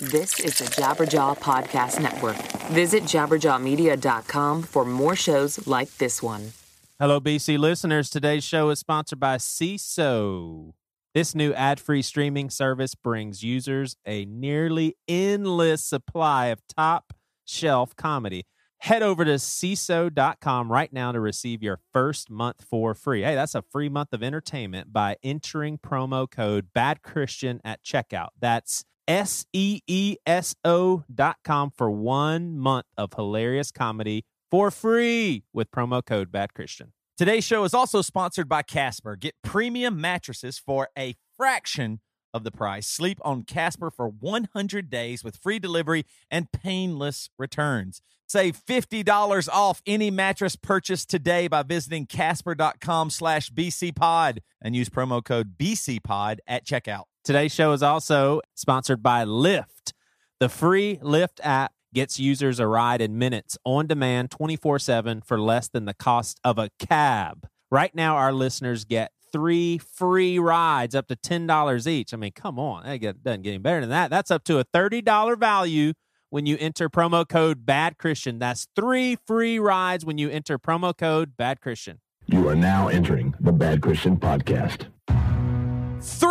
This is the Jabberjaw Podcast Network. Visit jabberjawmedia.com for more shows like this one. Hello, BC listeners. Today's show is sponsored by Seeso. This new ad free streaming service brings users a nearly endless supply of top shelf comedy. Head over to Seeso.com right now to receive your first month for free. Hey, that's a free month of entertainment by entering promo code Bad Christian at checkout. That's S E E S O dot com for one month of hilarious comedy for free with promo code Bad Christian. Today's show is also sponsored by Casper. Get premium mattresses for a fraction of the price. Sleep on Casper for 100 days with free delivery and painless returns. Save $50 off any mattress purchase today by visiting casper.com slash bcpod and use promo code bcpod at checkout. Today's show is also sponsored by Lyft. The free Lyft app gets users a ride in minutes on demand 24 7 for less than the cost of a cab. Right now, our listeners get three free rides up to $10 each. I mean, come on. That doesn't get any better than that. That's up to a $30 value when you enter promo code Bad Christian. That's three free rides when you enter promo code Bad Christian. You are now entering the Bad Christian Podcast.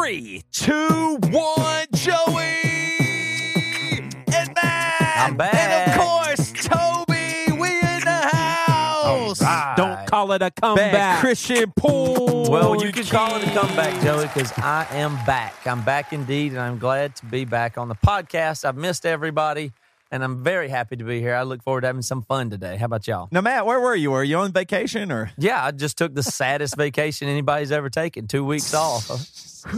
Three, two, one, Joey and Matt. I'm back. And of course, Toby. We in the house. Don't call it a Bad comeback. Christian Pool. Well, you can call it a comeback, Joey, because I am back. I'm back indeed, and I'm glad to be back on the podcast. I've missed everybody, and I'm very happy to be here. I look forward to having some fun today. How about y'all? Now, Matt, where were you? Were you on vacation or? Yeah, I just took the saddest vacation anybody's ever taken two weeks off.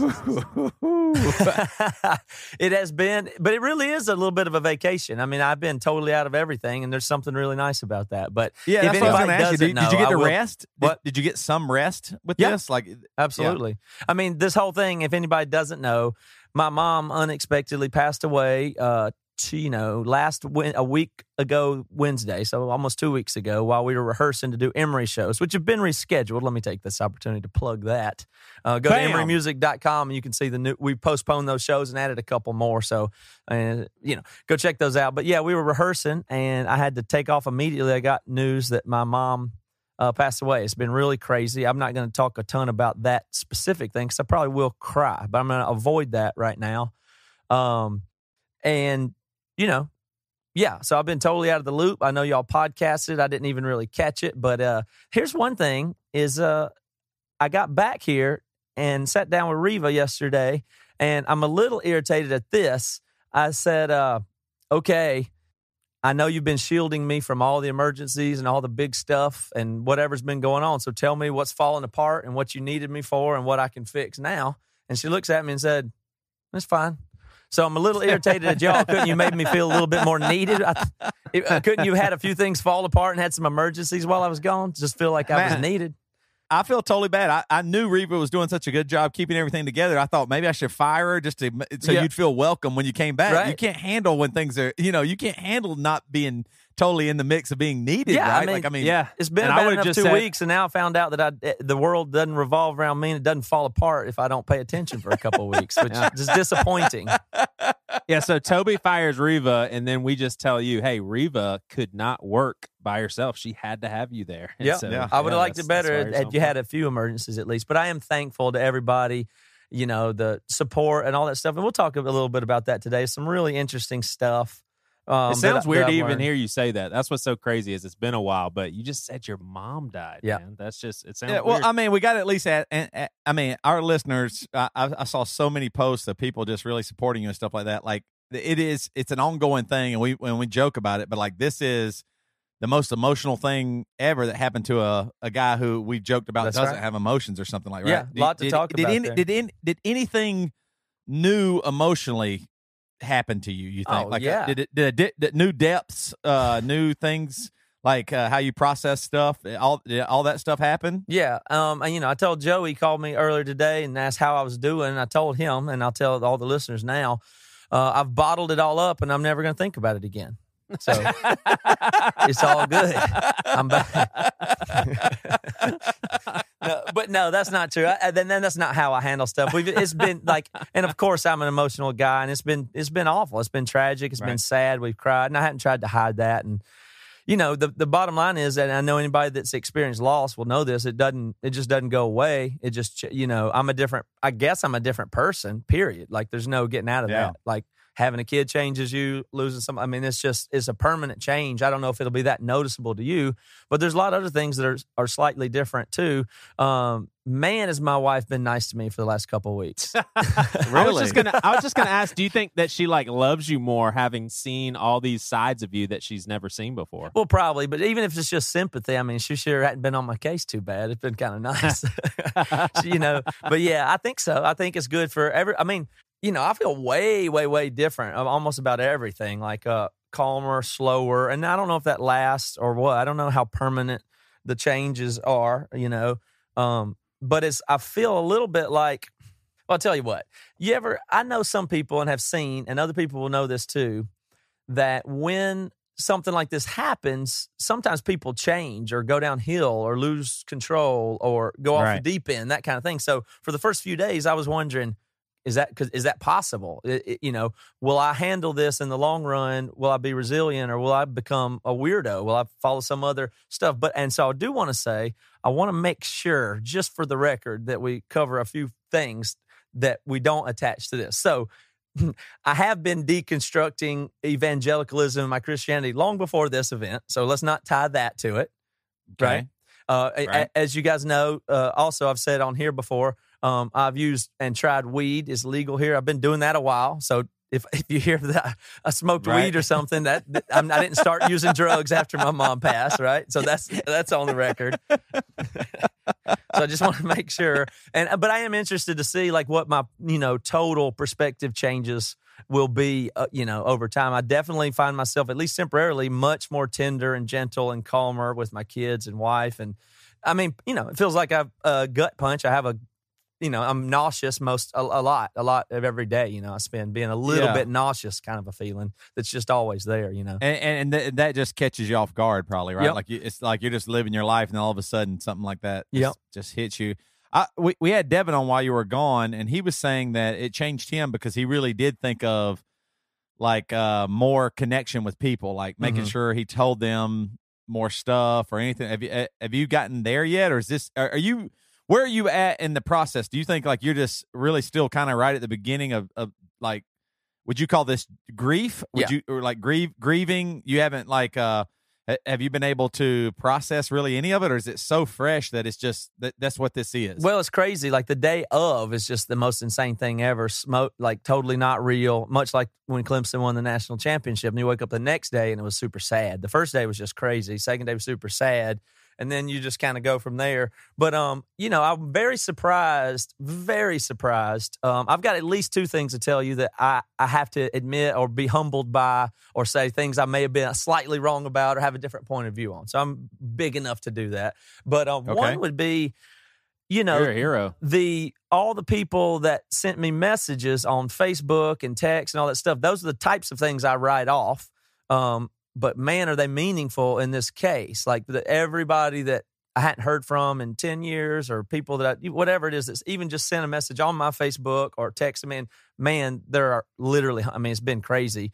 it has been, but it really is a little bit of a vacation. I mean, I've been totally out of everything, and there's something really nice about that. But Yeah, if that's what I was anybody ask you. doesn't Did, know, did you get I to will- rest? Did, What? did you get some rest with Yeah. this? Like, Absolutely. I mean, this whole thing, if anybody doesn't know, my mom unexpectedly passed away, uh, you know, last win- a week ago Wednesday, so almost two weeks ago, while we were rehearsing to do Emery shows, which have been rescheduled. Let me take this opportunity to plug that. Uh, go Bam. to emerymusic.com and you can see the new, we postponed those shows and added a couple more. So, uh, you know, go check those out. But yeah, we were rehearsing and I had to take off immediately. I got news that my mom uh, passed away. It's been really crazy. I'm not going to talk a ton about that specific thing because I probably will cry, but I'm going to avoid that right now. Um, and you know, yeah. So I've been totally out of the loop. I know y'all podcasted. I didn't even really catch it, but uh, here's one thing: is uh, I got back here and sat down with Reva yesterday, and I'm a little irritated at this. I said, uh, okay. I know you've been shielding me from all the emergencies and all the big stuff and whatever's been going on. So tell me what's falling apart and what you needed me for and what I can fix now. And she looks at me and said, That's fine. So I'm a little irritated at y'all. Couldn't you made me feel a little bit more needed? I, couldn't you had a few things fall apart and had some emergencies while I was gone? Just feel like I was needed. I feel totally bad. I, I knew Reva was doing such a good job keeping everything together. I thought maybe I should fire her just to so Yeah. you'd feel welcome when you came back. Right. You can't handle when things are, you know, you can't handle not being totally in the mix of being needed, Yeah, I mean- like I mean, Yeah. It's been about enough two said- weeks, and now I found out that I, eh, the world doesn't revolve around me and it doesn't fall apart if I don't pay attention for a couple of weeks, which is disappointing. Yeah, so Toby fires Reva, and then we just tell you, hey, Reva could not work by herself. She had to have you there. Yeah, so, Yeah. I would have liked it better had, you're had so you had a few emergencies at least. But I am thankful to everybody, you know, the support and all that stuff. And we'll talk a little bit about that today. Some really interesting stuff. Um, It sounds weird to even hear you say that. That's what's so crazy is it's been a while, but you just said your mom died. Yeah. man. that's just it sounds. Yeah, well, weird. I mean, we got at least at, and, and- I mean, our listeners. I, I saw so many posts of people just really supporting you and stuff like that. Like it is, it's an ongoing thing, and we when we joke about it, but like this is the most emotional thing ever that happened to a, a guy who we joked about That's doesn't right. have emotions or something like that. Yeah, Did- lot to did, talk did about Any, there. did any, did anything new emotionally happen to you? You think? Oh, like, uh, yeah. did it did, it, did new depths, uh, new things like uh, how you process stuff, all did all that stuff happen? Yeah, um, and you know, I told Joe he called me earlier today and asked how I was doing. I told him, and I'll tell all the listeners now, uh, I've bottled it all up, and I'm never going to think about it again. So it's all good. I'm back. no, but no, that's not true. I, then, then that's not how I handle stuff. We've, it's been like, and of course, I'm an emotional guy, and it's been it's been awful. It's been tragic. It's been sad. We've cried, and I hadn't tried to hide that. And you know, the the bottom line is that I know anybody that's experienced loss will know this. It doesn't. It just doesn't go away. It just, you know, I'm a different. I guess I'm a different person. Period. Like, there's no getting out of Yeah. that. Like having a kid changes you, losing some. I mean, it's just it's a permanent change. I don't know if it'll be that noticeable to you, but there's a lot of other things that are are slightly different too. Um, man, has my wife been nice to me for the last couple of weeks. I was just gonna. I was just gonna ask. Do you think that she like loves you more, having seen all these sides of you that she's never seen before? Well, probably, but even if it's just sympathy, I mean, she sure hadn't been on my case too bad. It's been kind of nice, you know. But yeah, I think so. I think it's good for every. I mean, you know, I feel way, way, way different of almost about everything. Like uh, calmer, slower, and I don't know if that lasts or what. I don't know how permanent the changes are. You know, um, but it's. I feel a little bit like. Well, I'll tell you what. You ever? I know some people and have seen, and other people will know this too that when something like this happens, sometimes people change or go downhill or lose control or go off the deep end, that kind of thing. So for the first few days, I was wondering, is that cause, is that possible? I- I- you know, will I handle this in the long run? Will I be resilient or will I become a weirdo? Will I follow some other stuff? But and so I do want to say, I want to make sure, just for the record, that we cover a few things that we don't attach to this. So I have been deconstructing evangelicalism my Christianity long before this event. So let's not tie that to it. Right. Uh, Right. a- as you guys know, uh, also I've said on here before, um, I've used and tried weed is legal here. I've been doing that a while. So if, if you hear that I smoked Right. weed or something, that I'm, I didn't start using drugs after my mom passed, right? So that's that's on the record. so I just want to make sure, and but I am interested to see like what my you know total perspective changes will be, uh, you know, over time. I definitely find myself at least temporarily much more tender and gentle and calmer with my kids and wife, and I mean, you know, it feels like I've a gut punch. I have a you know, I'm nauseous most a, a lot, a lot of every day. You know, I spend being a little Yeah. bit nauseous, kind of a feeling that's just always there. You know, And, and, and th- that just catches you off guard, probably, right? Yep. Like you, it's like you're just living your life, and all of a sudden something like that Yep. just, just hits you. I, we we had Devin on while you were gone, and he was saying that it changed him because he really did think of like uh, more connection with people, like making Mhm. sure he told them more stuff or anything. Have you uh, have you gotten there yet, or is this? Are, are you where are you at in the process? Do you think like you're just really still kind of right at the beginning of, of like? Would you call this grief? Would Yeah. you or like grieve grieving? You haven't like uh have you been able to process really any of it, or is it so fresh that it's just that that's what this is? Well, it's crazy. Like the day of is just the most insane thing ever. Smoke, like totally not real. Much like when Clemson won the national championship, and you wake up the next day and it was super sad. The first day was just crazy. Second day was super sad, and then you just kind of go from there. But um, you know, I'm very surprised, very surprised. Um, I've got at least two things to tell you that I I have to admit or be humbled by, or say things I may have been slightly wrong about or have a different point of view on. So I'm big enough to do that. But um, Okay. one would be. You know, You're a hero. the all the people that sent me messages on Facebook and text and all that stuff, those are the types of things I write off. Um, but man, are they meaningful in this case? Like the, everybody that I hadn't heard from in 10 years or people that I, whatever it is that's even just sent a message on my Facebook or text me. And man, there are literally, I mean, it's been crazy.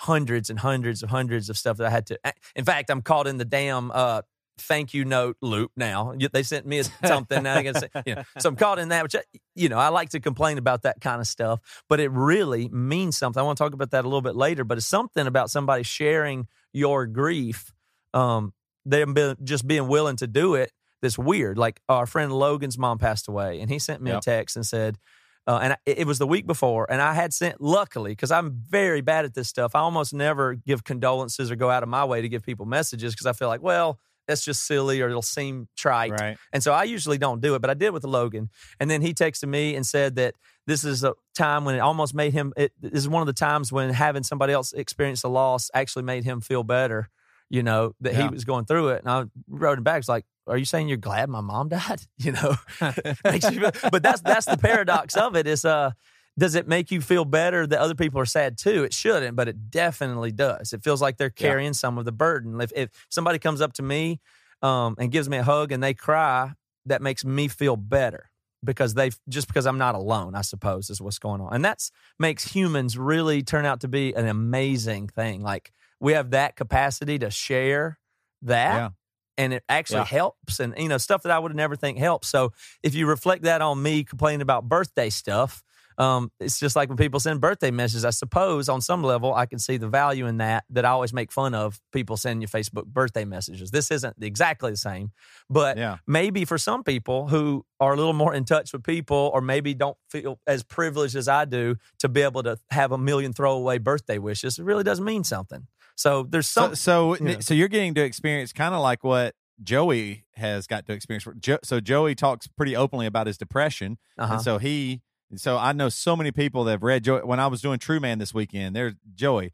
Hundreds and hundreds of hundreds of stuff that I had to. In fact, I'm caught in the damn uh, thank you note loop now. They sent me something. Now I can say, you know, so I'm caught in that, which, I, you know, I like to complain about that kind of stuff, but it really means something. I want to talk about that a little bit later, but it's something about somebody sharing your grief, um, them be, just being willing to do it. That's weird. Like our friend Logan's mom passed away, and he sent me a text and said, uh, and I, it was the week before, and I had sent, luckily, because I'm very bad at this stuff, I almost never give condolences or go out of my way to give people messages because I feel like, well, that's just silly or it'll seem trite. right. And so I usually don't do it, but I did with Logan. And then he texted me and said that this is a time when it almost made him, it, this is one of the times when having somebody else experience a loss actually made him feel better, you know, that Yeah. he was going through it. And I wrote him back, it's like, are you saying you're glad my mom died? You know, Makes you feel- but that's that's the paradox of it is uh does it make you feel better that other people are sad too? It shouldn't, but it definitely does. It feels like they're Yeah. carrying some of the burden. If, if somebody comes up to me um, and gives me a hug and they cry, that makes me feel better because they just because I'm not alone, I suppose is what's going on. And that's makes humans really turn out to be an amazing thing. Like we have that capacity to share that Yeah. and it actually Yeah. helps and you know stuff that I would never think helps. So if you reflect that on me complaining about birthday stuff, um, it's just like when people send birthday messages. I suppose on some level I can see the value in that. That I always make fun of people sending you Facebook birthday messages. This isn't exactly the same, but Yeah. maybe for some people who are a little more in touch with people, or maybe don't feel as privileged as I do to be able to have a million throwaway birthday wishes, it really does mean something. So there's So, some. so, you know. so you're getting to experience kind of like what Joey has got to experience. So Joey talks pretty openly about his depression, uh-huh. and so he, so I know so many people that have read Joey. When I was doing True Man this weekend, there's Joey.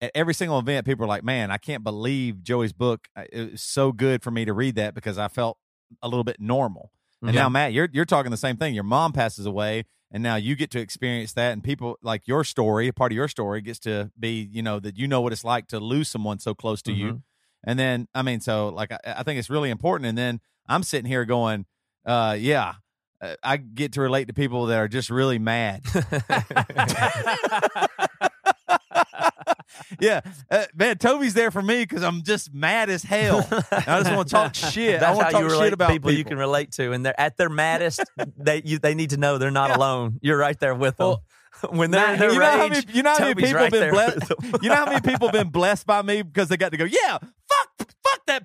At every single event, people are like, "Man, I can't believe Joey's book. Uh, It was so good for me to read that because I felt a little bit normal." And Yeah. now, Matt, you're you're talking the same thing. Your mom passes away, and now you get to experience that, and people like your story. Part of your story gets to be, you know, that you know what it's like to lose someone so close to you. And then, I mean, so like, I, I think it's really important. And then I'm sitting here going, uh, yeah, uh, I get to relate to people that are just really mad. yeah, uh, man, Toby's there for me because I'm just mad as hell. I just want to talk shit. I That's want how to you talk relate shit about people, you can relate to, and they're at their maddest. they you, they need to know they're not Yeah. alone. You're right there with them. Well, when they're in their you know how rage, many, you know how many people right been blessed. You know how many people been blessed by me because they got to go. Yeah,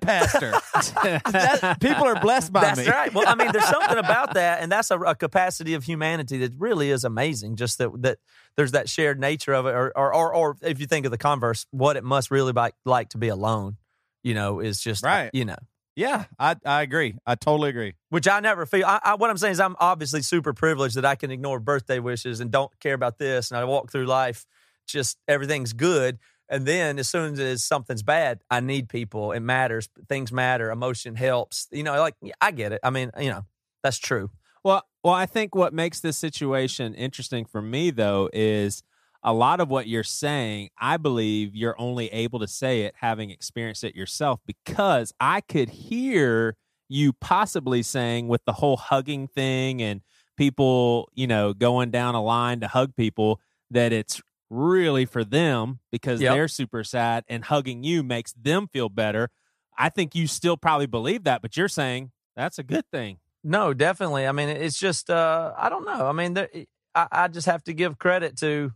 that pastor. That- people are blessed by That's me. right. Well, I mean, there's something about that, and that's a, a capacity of humanity that really is amazing. Just that that there's that shared nature of it, or or or, or if you think of the converse, what it must really like like to be alone. You know, is just Right. You know, Yeah, I I agree. I totally agree. which I never feel. I, I, what I'm saying is, I'm obviously super privileged that I can ignore birthday wishes and don't care about this, and I walk through life just everything's good. And then as soon as something's bad, I need people. It matters. Things matter. Emotion helps. You know, like I get it. I mean, you know, that's true. Well, well, I think what makes this situation interesting for me though is a lot of what you're saying. I believe you're only able to say it having experienced it yourself because I could hear you possibly saying with the whole hugging thing and people, you know, going down a line to hug people that it's really for them because Yep. they're super sad and hugging you makes them feel better. I think you still probably believe that, but you're saying that's a good thing. No, definitely. I mean, it's just uh, I don't know. I mean, there, I, I just have to give credit to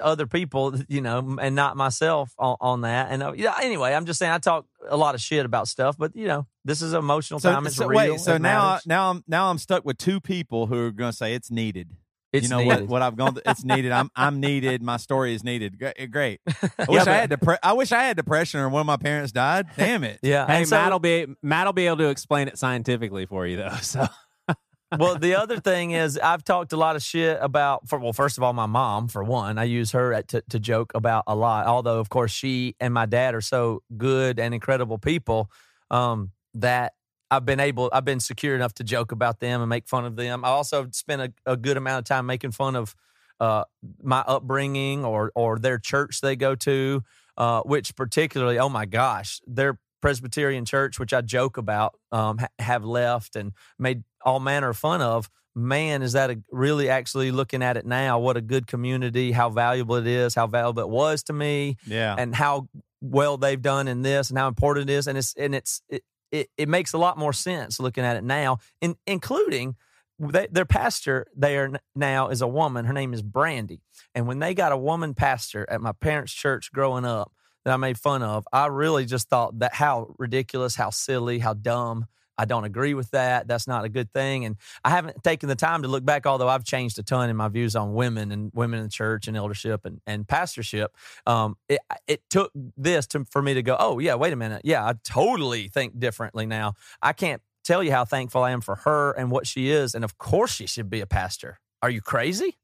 other people, you know, and not myself on, on that. And uh, yeah, anyway, I'm just saying I talk a lot of shit about stuff, but you know, this is emotional So, time. It's so real. wait, so now matters. now I'm now I'm stuck with two people who are going to say it's needed. It's you know needed. what what I've gone. It's needed. I'm I'm needed. My story is needed. Gre- Great. I Yeah, wish I had depre- I wish I had depression or one of my parents died. Damn it. Yeah, Hey, and so- Matt'll be Matt'll be able to explain it scientifically for you though. So well, the other thing is I've talked a lot of shit about. For, well, first of all, my mom, for one, I use her at, to, to joke about a lot. Although, of course, she and my dad are so good and incredible people um, that I've been able, I've been secure enough to joke about them and make fun of them. I also spent a, a good amount of time making fun of uh, my upbringing or or their church they go to, uh, which particularly, oh my gosh, their Presbyterian church, which I joke about, um, ha- have left and made all manner of fun of. Man, is that a, really actually looking at it now? What a good community! How valuable it is! How valuable it was to me! Yeah. and how well they've done in this and how important it is and it's and it's it, it, it makes a lot more sense looking at it now in, including they, their pastor there now is a woman. Her name is brandy and when they got a woman pastor at my parents church growing up that i made fun of i really just thought that how ridiculous how silly how dumb i don't agree with that that's not a good thing and i haven't taken the time to look back although i've changed a ton in my views on women and women in church and eldership and, and pastorship um, it, it took this to, for me to go, oh, yeah, wait a minute. Yeah, I totally think differently now. I can't tell you how thankful I am for her and what she is. And of course, she should be a pastor. Are you crazy?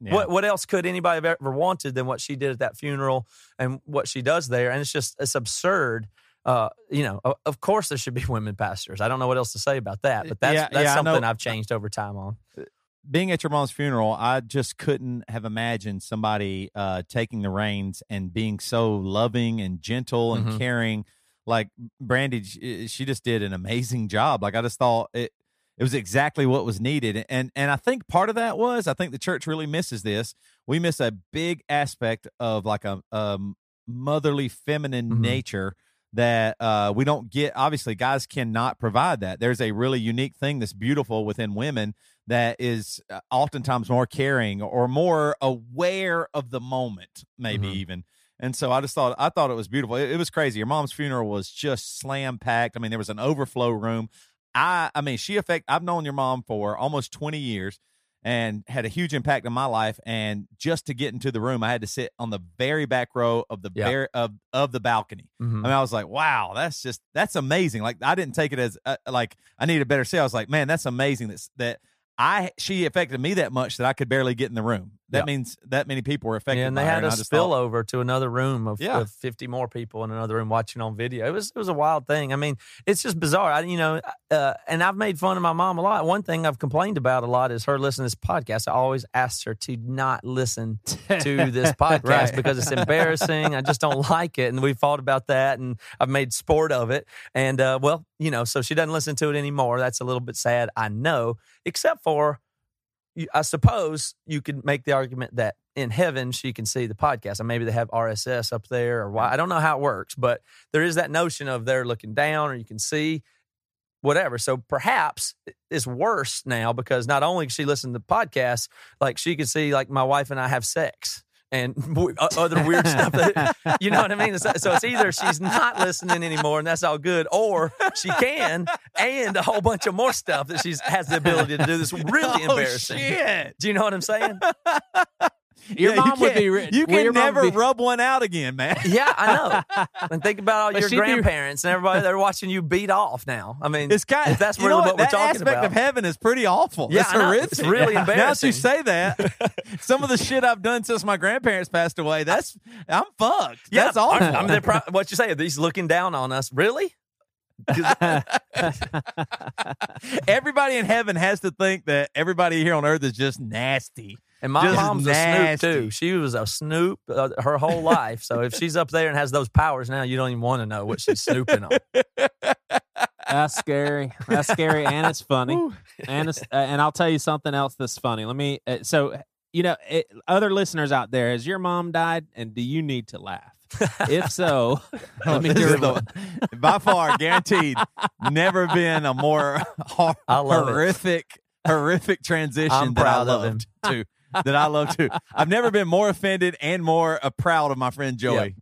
Yeah. What what else could anybody have ever wanted than what she did at that funeral and what she does there? And it's just it's absurd. Uh, you know, of course there should be women pastors. I don't know what else to say about that, but that's Yeah, that's yeah, something I've changed over time on. being at your mom's funeral, I just couldn't have imagined somebody uh, taking the reins and being so loving and gentle and Mhm. caring. Like Brandy, she, she just did an amazing job. Like I just thought it. it was exactly what was needed. And and I think part of that was I think the church really misses this. We miss a big aspect of like a, a motherly feminine Mhm. nature that uh, we don't get. Obviously, guys cannot provide that. There's a really unique thing that's beautiful within women that is uh, oftentimes more caring or more aware of the moment, maybe Mhm. even. And so I just thought I thought it was beautiful. It, it was crazy. Your mom's funeral was just slam packed. I mean, there was an overflow room. I I mean, she affect. I've known your mom for almost twenty years and had a huge impact on my life. And just to get into the room, I had to sit on the very back row of the Yeah. very of of the balcony. Mhm. I mean, I was like, wow, that's just that's amazing. Like I didn't take it as uh, like I need a better say. I was like, man, that's amazing. That's that I she affected me that much that I could barely get in the room. That Yeah. means that many people were affected. Yeah, and they her, had a just thought- spillover to another room of, Yeah. of fifty more people in another room watching on video. It was it was a wild thing. I mean, it's just bizarre. I, you know, uh, and I've made fun of my mom a lot. One thing I've complained about a lot is her listening to this podcast. I always asked her to not listen to this podcast Right. because it's embarrassing. I just don't like it, and we fought about that, and I've made sport of it. And uh, well, you know, so she doesn't listen to it anymore. That's a little bit sad, I know. Except for, I suppose you could make the argument that in heaven she can see the podcast, and maybe they have RSS up there, or why I don't know how it works, but there is that notion of they're looking down, or you can see whatever. So perhaps it's worse now because not only can she listen to podcasts, like she can see like my wife and I have sex and other weird stuff. That, you know what I mean? So, so it's either she's not listening anymore and that's all good, or she can, and a whole bunch of more stuff that she has the ability to do. This really Oh, embarrassing. shit. Do you know what I'm saying? Your Yeah, you mom would be. ri- You can never be- rub one out again, man. Yeah, I know. And think about all But your she'd be- grandparents and everybody they're watching you beat off now. I mean, It's kind if that's you really know what we're talking aspect about. of heaven is pretty awful. Yeah, it's I know. horrific. It's really embarrassing. Now that you say that, some of the shit I've done since my grandparents passed away, that's I'm fucked. Yeah, that's awful. I mean, pro- what you say? These looking down on us, Really? everybody in heaven has to think that everybody here on earth is just nasty. And my Just mom's a snoop too. She was a snoop uh, her whole life. So if she's up there and has those powers now, you don't even want to know what she's snooping on. That's scary. That's scary, and it's funny. and it's, uh, and I'll tell you something else that's funny. Let me. Uh, so you know, it, other listeners out there, has your mom died, and do you need to laugh? if so, let me the- by far guaranteed. Never been a more hor- love it. horrific, horrific transition I'm that I proud of him. loved to. That I love to. I've never been more offended and more uh, proud of my friend Joey.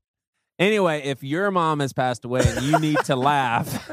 Anyway, if your mom has passed away and you need to laugh,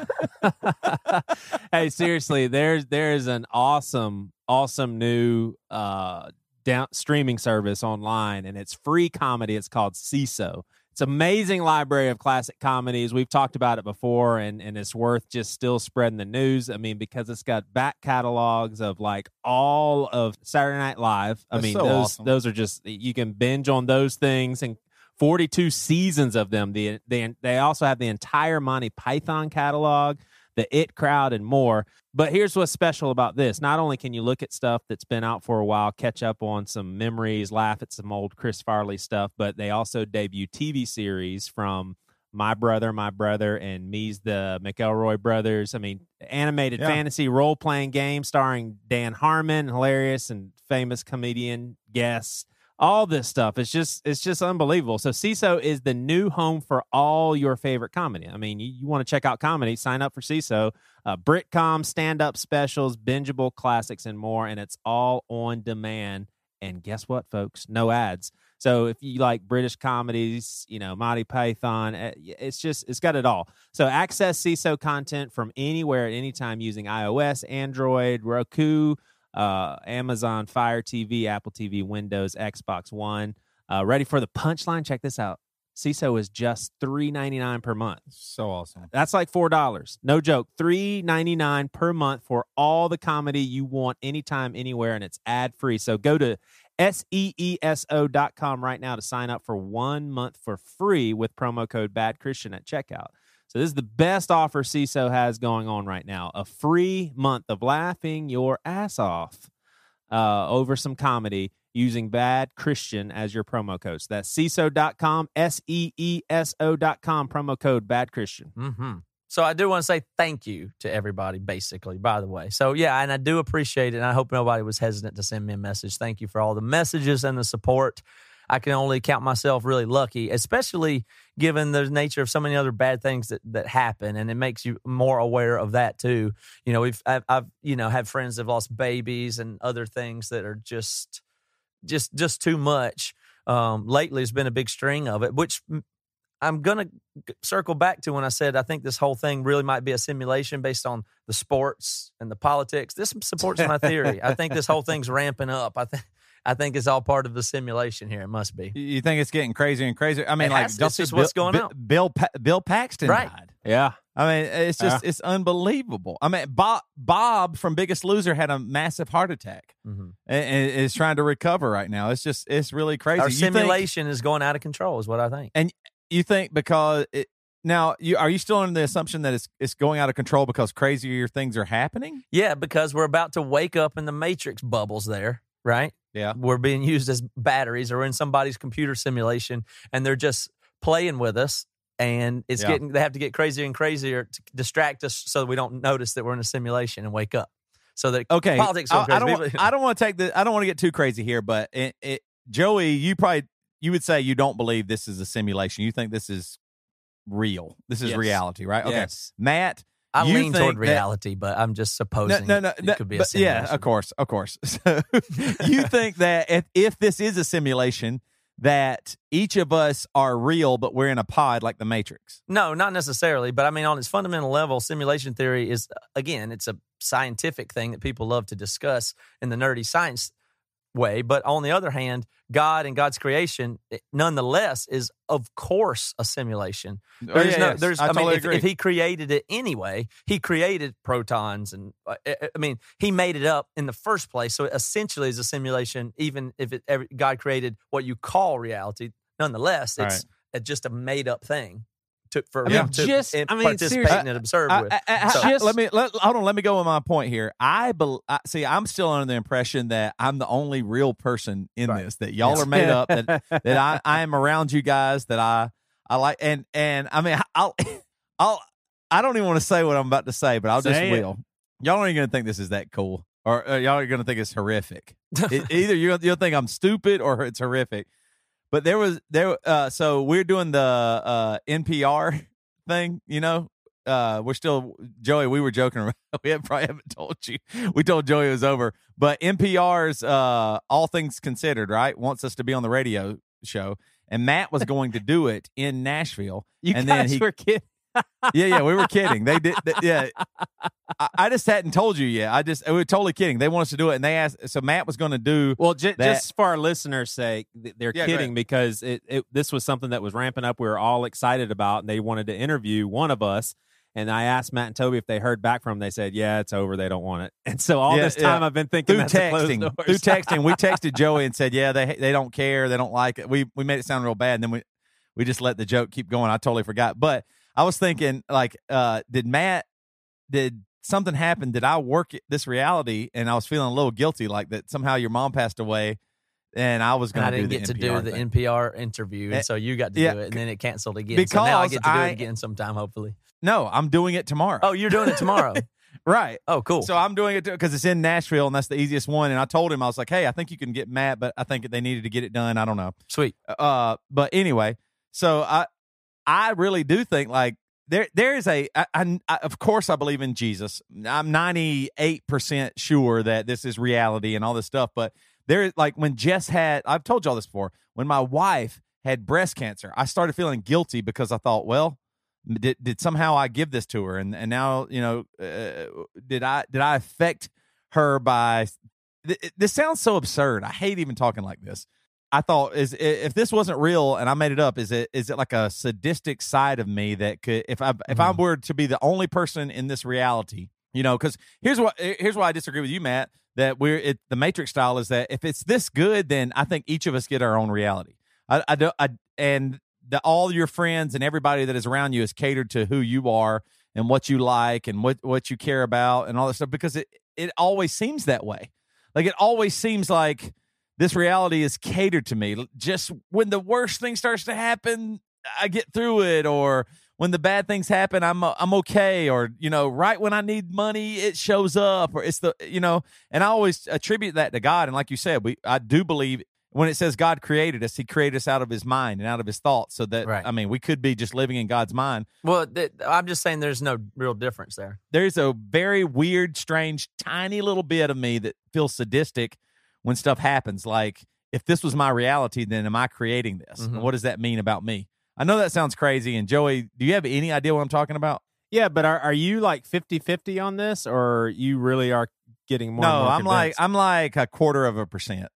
hey, seriously, there's there's an awesome, awesome new uh down streaming service online, and it's free comedy. It's called Seeso. It's amazing library of classic comedies. We've talked about it before, and and it's worth just still spreading the news. I mean, because it's got back catalogs of like all of Saturday Night Live. I That's mean, so those awesome. those are just you can binge on those things and 42 seasons of them. The, they they also have the entire Monty Python catalog, the It Crowd, and more. But here's what's special about this: not only can you look at stuff that's been out for a while, catch up on some memories, laugh at some old Chris Farley stuff, but they also debut TV series from my brother, my brother, and me's the McElroy brothers. I mean, animated Yeah. fantasy role playing game starring Dan Harmon, hilarious and famous comedian guests all this stuff. It's just it's just unbelievable. So Seeso is the new home for all your favorite comedy. I mean you, you want to check out comedy sign up for Seeso uh, britcom stand-up specials bingeable classics and more and it's all on demand. And guess what folks? No ads. So if you like british comedies you know monty python eh, it's just it's got it all. So access Seeso content from anywhere at any time using ios android roku uh, Amazon Fire TV, Apple TV, Windows, Xbox One. Uh, ready for the punchline? Check this out. Seeso is just three ninety nine per month. So awesome. That's like four dollars. No joke. Three ninety nine per month for all the comedy you want anytime, anywhere, and it's ad free. So go to E S-E-E-S-O dot com right now to sign up for one month for free with promo code Bad Christian at checkout. So this is the best offer Seeso has going on right now. A free month of laughing your ass off uh, over some comedy using Bad Christian as your promo code. So that's Seeso.com, S-E-E-S-O dot com, promo code Bad Christian. Mm-hmm. So I do want to say thank you to everybody, basically, by the way. So yeah, and I do appreciate it. And I hope nobody was hesitant to send me a message. Thank you for all the messages and the support. I can only count myself really lucky, especially given the nature of so many other bad things that, that happen, and it makes you more aware of that too. You know, we've I've, I've you know had friends that have lost babies and other things that are just just just too much. Um, lately, has been a big string of it, which I'm going to circle back to when I said I think this whole thing really might be a simulation based on the sports and the politics. This supports my theory. I think this whole thing's ramping up. I think. I think it's all part of the simulation here. It must be. You think it's getting crazier and crazier? I mean, It like has- don't just what's going Bill, on. Bill, Pa- Bill Paxton Right. died. Yeah. I mean, it's just it's unbelievable. I mean, Bob Bob from Biggest Loser had a massive heart attack Mhm. and, and is trying to recover right now. It's just it's really crazy. Our You think- simulation is going out of control, is what I think. And you think because it, now you are you still under the assumption that it's it's going out of control because crazier things are happening? Yeah, because we're about to wake up in the matrix bubbles there, right? Yeah. We're being used as batteries or in somebody's computer simulation and they're just playing with us and it's Yeah. getting they have to get crazier and crazier to distract us so that we don't notice that we're in a simulation and wake up. So that Okay, politics I, I don't want, People- I don't want to take the I don't want to get too crazy here, but it, it, Joey, you probably you would say you don't believe this is a simulation. You think this is real. This is Yes. reality, right? Okay, Yes. Matt. I you lean toward think that- reality, but I'm just supposing no, no, it no, could be a but yeah, of course, of course. So you think that if if this is a simulation, that each of us are real, but we're in a pod like the Matrix. No, not necessarily. But I mean, on its fundamental level, simulation theory is, uh, again, it's a scientific thing that people love to discuss in the nerdy science way. But on the other hand, God and God's creation, eh, nonetheless, is of course a simulation. Oh, There's yeah, no, yes. there's, I, I, mean, totally if, agree. if he created it anyway, he created protons and, uh, I I mean, he made it up in the first place. So it essentially is a simulation, even if it, God created what you call reality. Nonetheless, it's a, just a made up thing to, for I mean, him to just- in- I mean, participate seriously, and observe I- with. I- I- So- I- let me let, hold on. Let me go with my point here. I, bel I see. I'm still under the impression that I'm the only real person in Right. this. That y'all Yes. are made up. That that I, I am around you guys. That I I like and and I mean I'll I'll I don't even want to say what I'm about to say, but I'll just it. will. Y'all aren't gonna think this is that cool, or uh, y'all are gonna think it's horrific. It- either you'll, you'll think I'm stupid or it's horrific. But there was there. Uh, so we're doing the uh, NPR thing. You know, uh, we're still Joey. We were joking around. We have, probably haven't told you. We told Joey it was over. But NPR's uh, All Things Considered, right, wants us to be on the radio show, and Matt was going to do it in Nashville. You And then guys he- were kidding. Yeah, yeah, we were kidding. They did. th- yeah, I, I just hadn't told you yet. I just we were totally kidding. They want us to do it, and they asked. So Matt was going to do. Well, j- just for our listeners' sake, they're Yeah, kidding because it, it this was something that was ramping up. We were all excited about, and they wanted to interview one of us. And I asked Matt and Toby if they heard back from them. They said, "Yeah, it's over. They don't want it." And so all Yeah, this time, yeah. I've been thinking through that's a closed texting, through texting, we texted Joey and said, "Yeah, they they don't care, they don't like it." We we made it sound real bad, and then we we just let the joke keep going. I totally forgot, but I was thinking, like, uh, did Matt did something happen? Did I work this reality? And I was feeling a little guilty, like that somehow your mom passed away, and I was going I to didn't get the to NPR do the thing. NPR interview, Eh, and so you got to yeah, do it, and then it canceled again. so now I get to do I- it again sometime, hopefully. No, I'm doing it tomorrow. Oh, you're doing it tomorrow. right. oh, cool. So I'm doing it because it's in Nashville, and that's the easiest one. And I told him I was like, "Hey, I think you can get Matt, but I think they needed to get it done. I don't know." Sweet. uh but anyway so i i really do think like there there is a I, I, I of course i believe in jesus. I'm 98% sure that this is reality and all this stuff but there is like when jess had i've told y'all this before when my wife had breast cancer i started feeling guilty because i thought well did, did somehow i give this to her? And and now you know uh, did i did i affect her by th- this sounds so absurd. I hate even talking like this I thought is if this wasn't real and I made it up, is it is it like a sadistic side of me that could if I if I mm-hmm. were to be the only person in this reality, you know, because here's what here's why I disagree with you, Matt. That we're it, the Matrix style is that if it's this good, then I think each of us get our own reality. I I do I and the all your friends and everybody that is around you is catered to who you are and what you like and what what you care about and all that stuff because it it always seems that way. Like it always seems like this reality is catered to me. Just when the worst thing starts to happen, I get through it, or when the bad things happen, I'm uh, I'm okay, or you know, right when I need money, it shows up, or it's the you know, and I always attribute that to God. And like you said, we I do believe when it says God created us, He created us out of His mind and out of His thoughts. So that Right. I mean, we could be just living in God's mind. Well, th- I'm just saying there's no real difference there. There's a very weird, strange, tiny little bit of me that feels sadistic when stuff happens. Like if this was my reality, then am I creating this? And Mhm. what does that mean about me? I know that sounds crazy. And Joey, do you have any idea what I'm talking about? Yeah, but are, are you like 50 50 on this or you really are getting more? and no, more I'm like? I'm like a quarter of a percent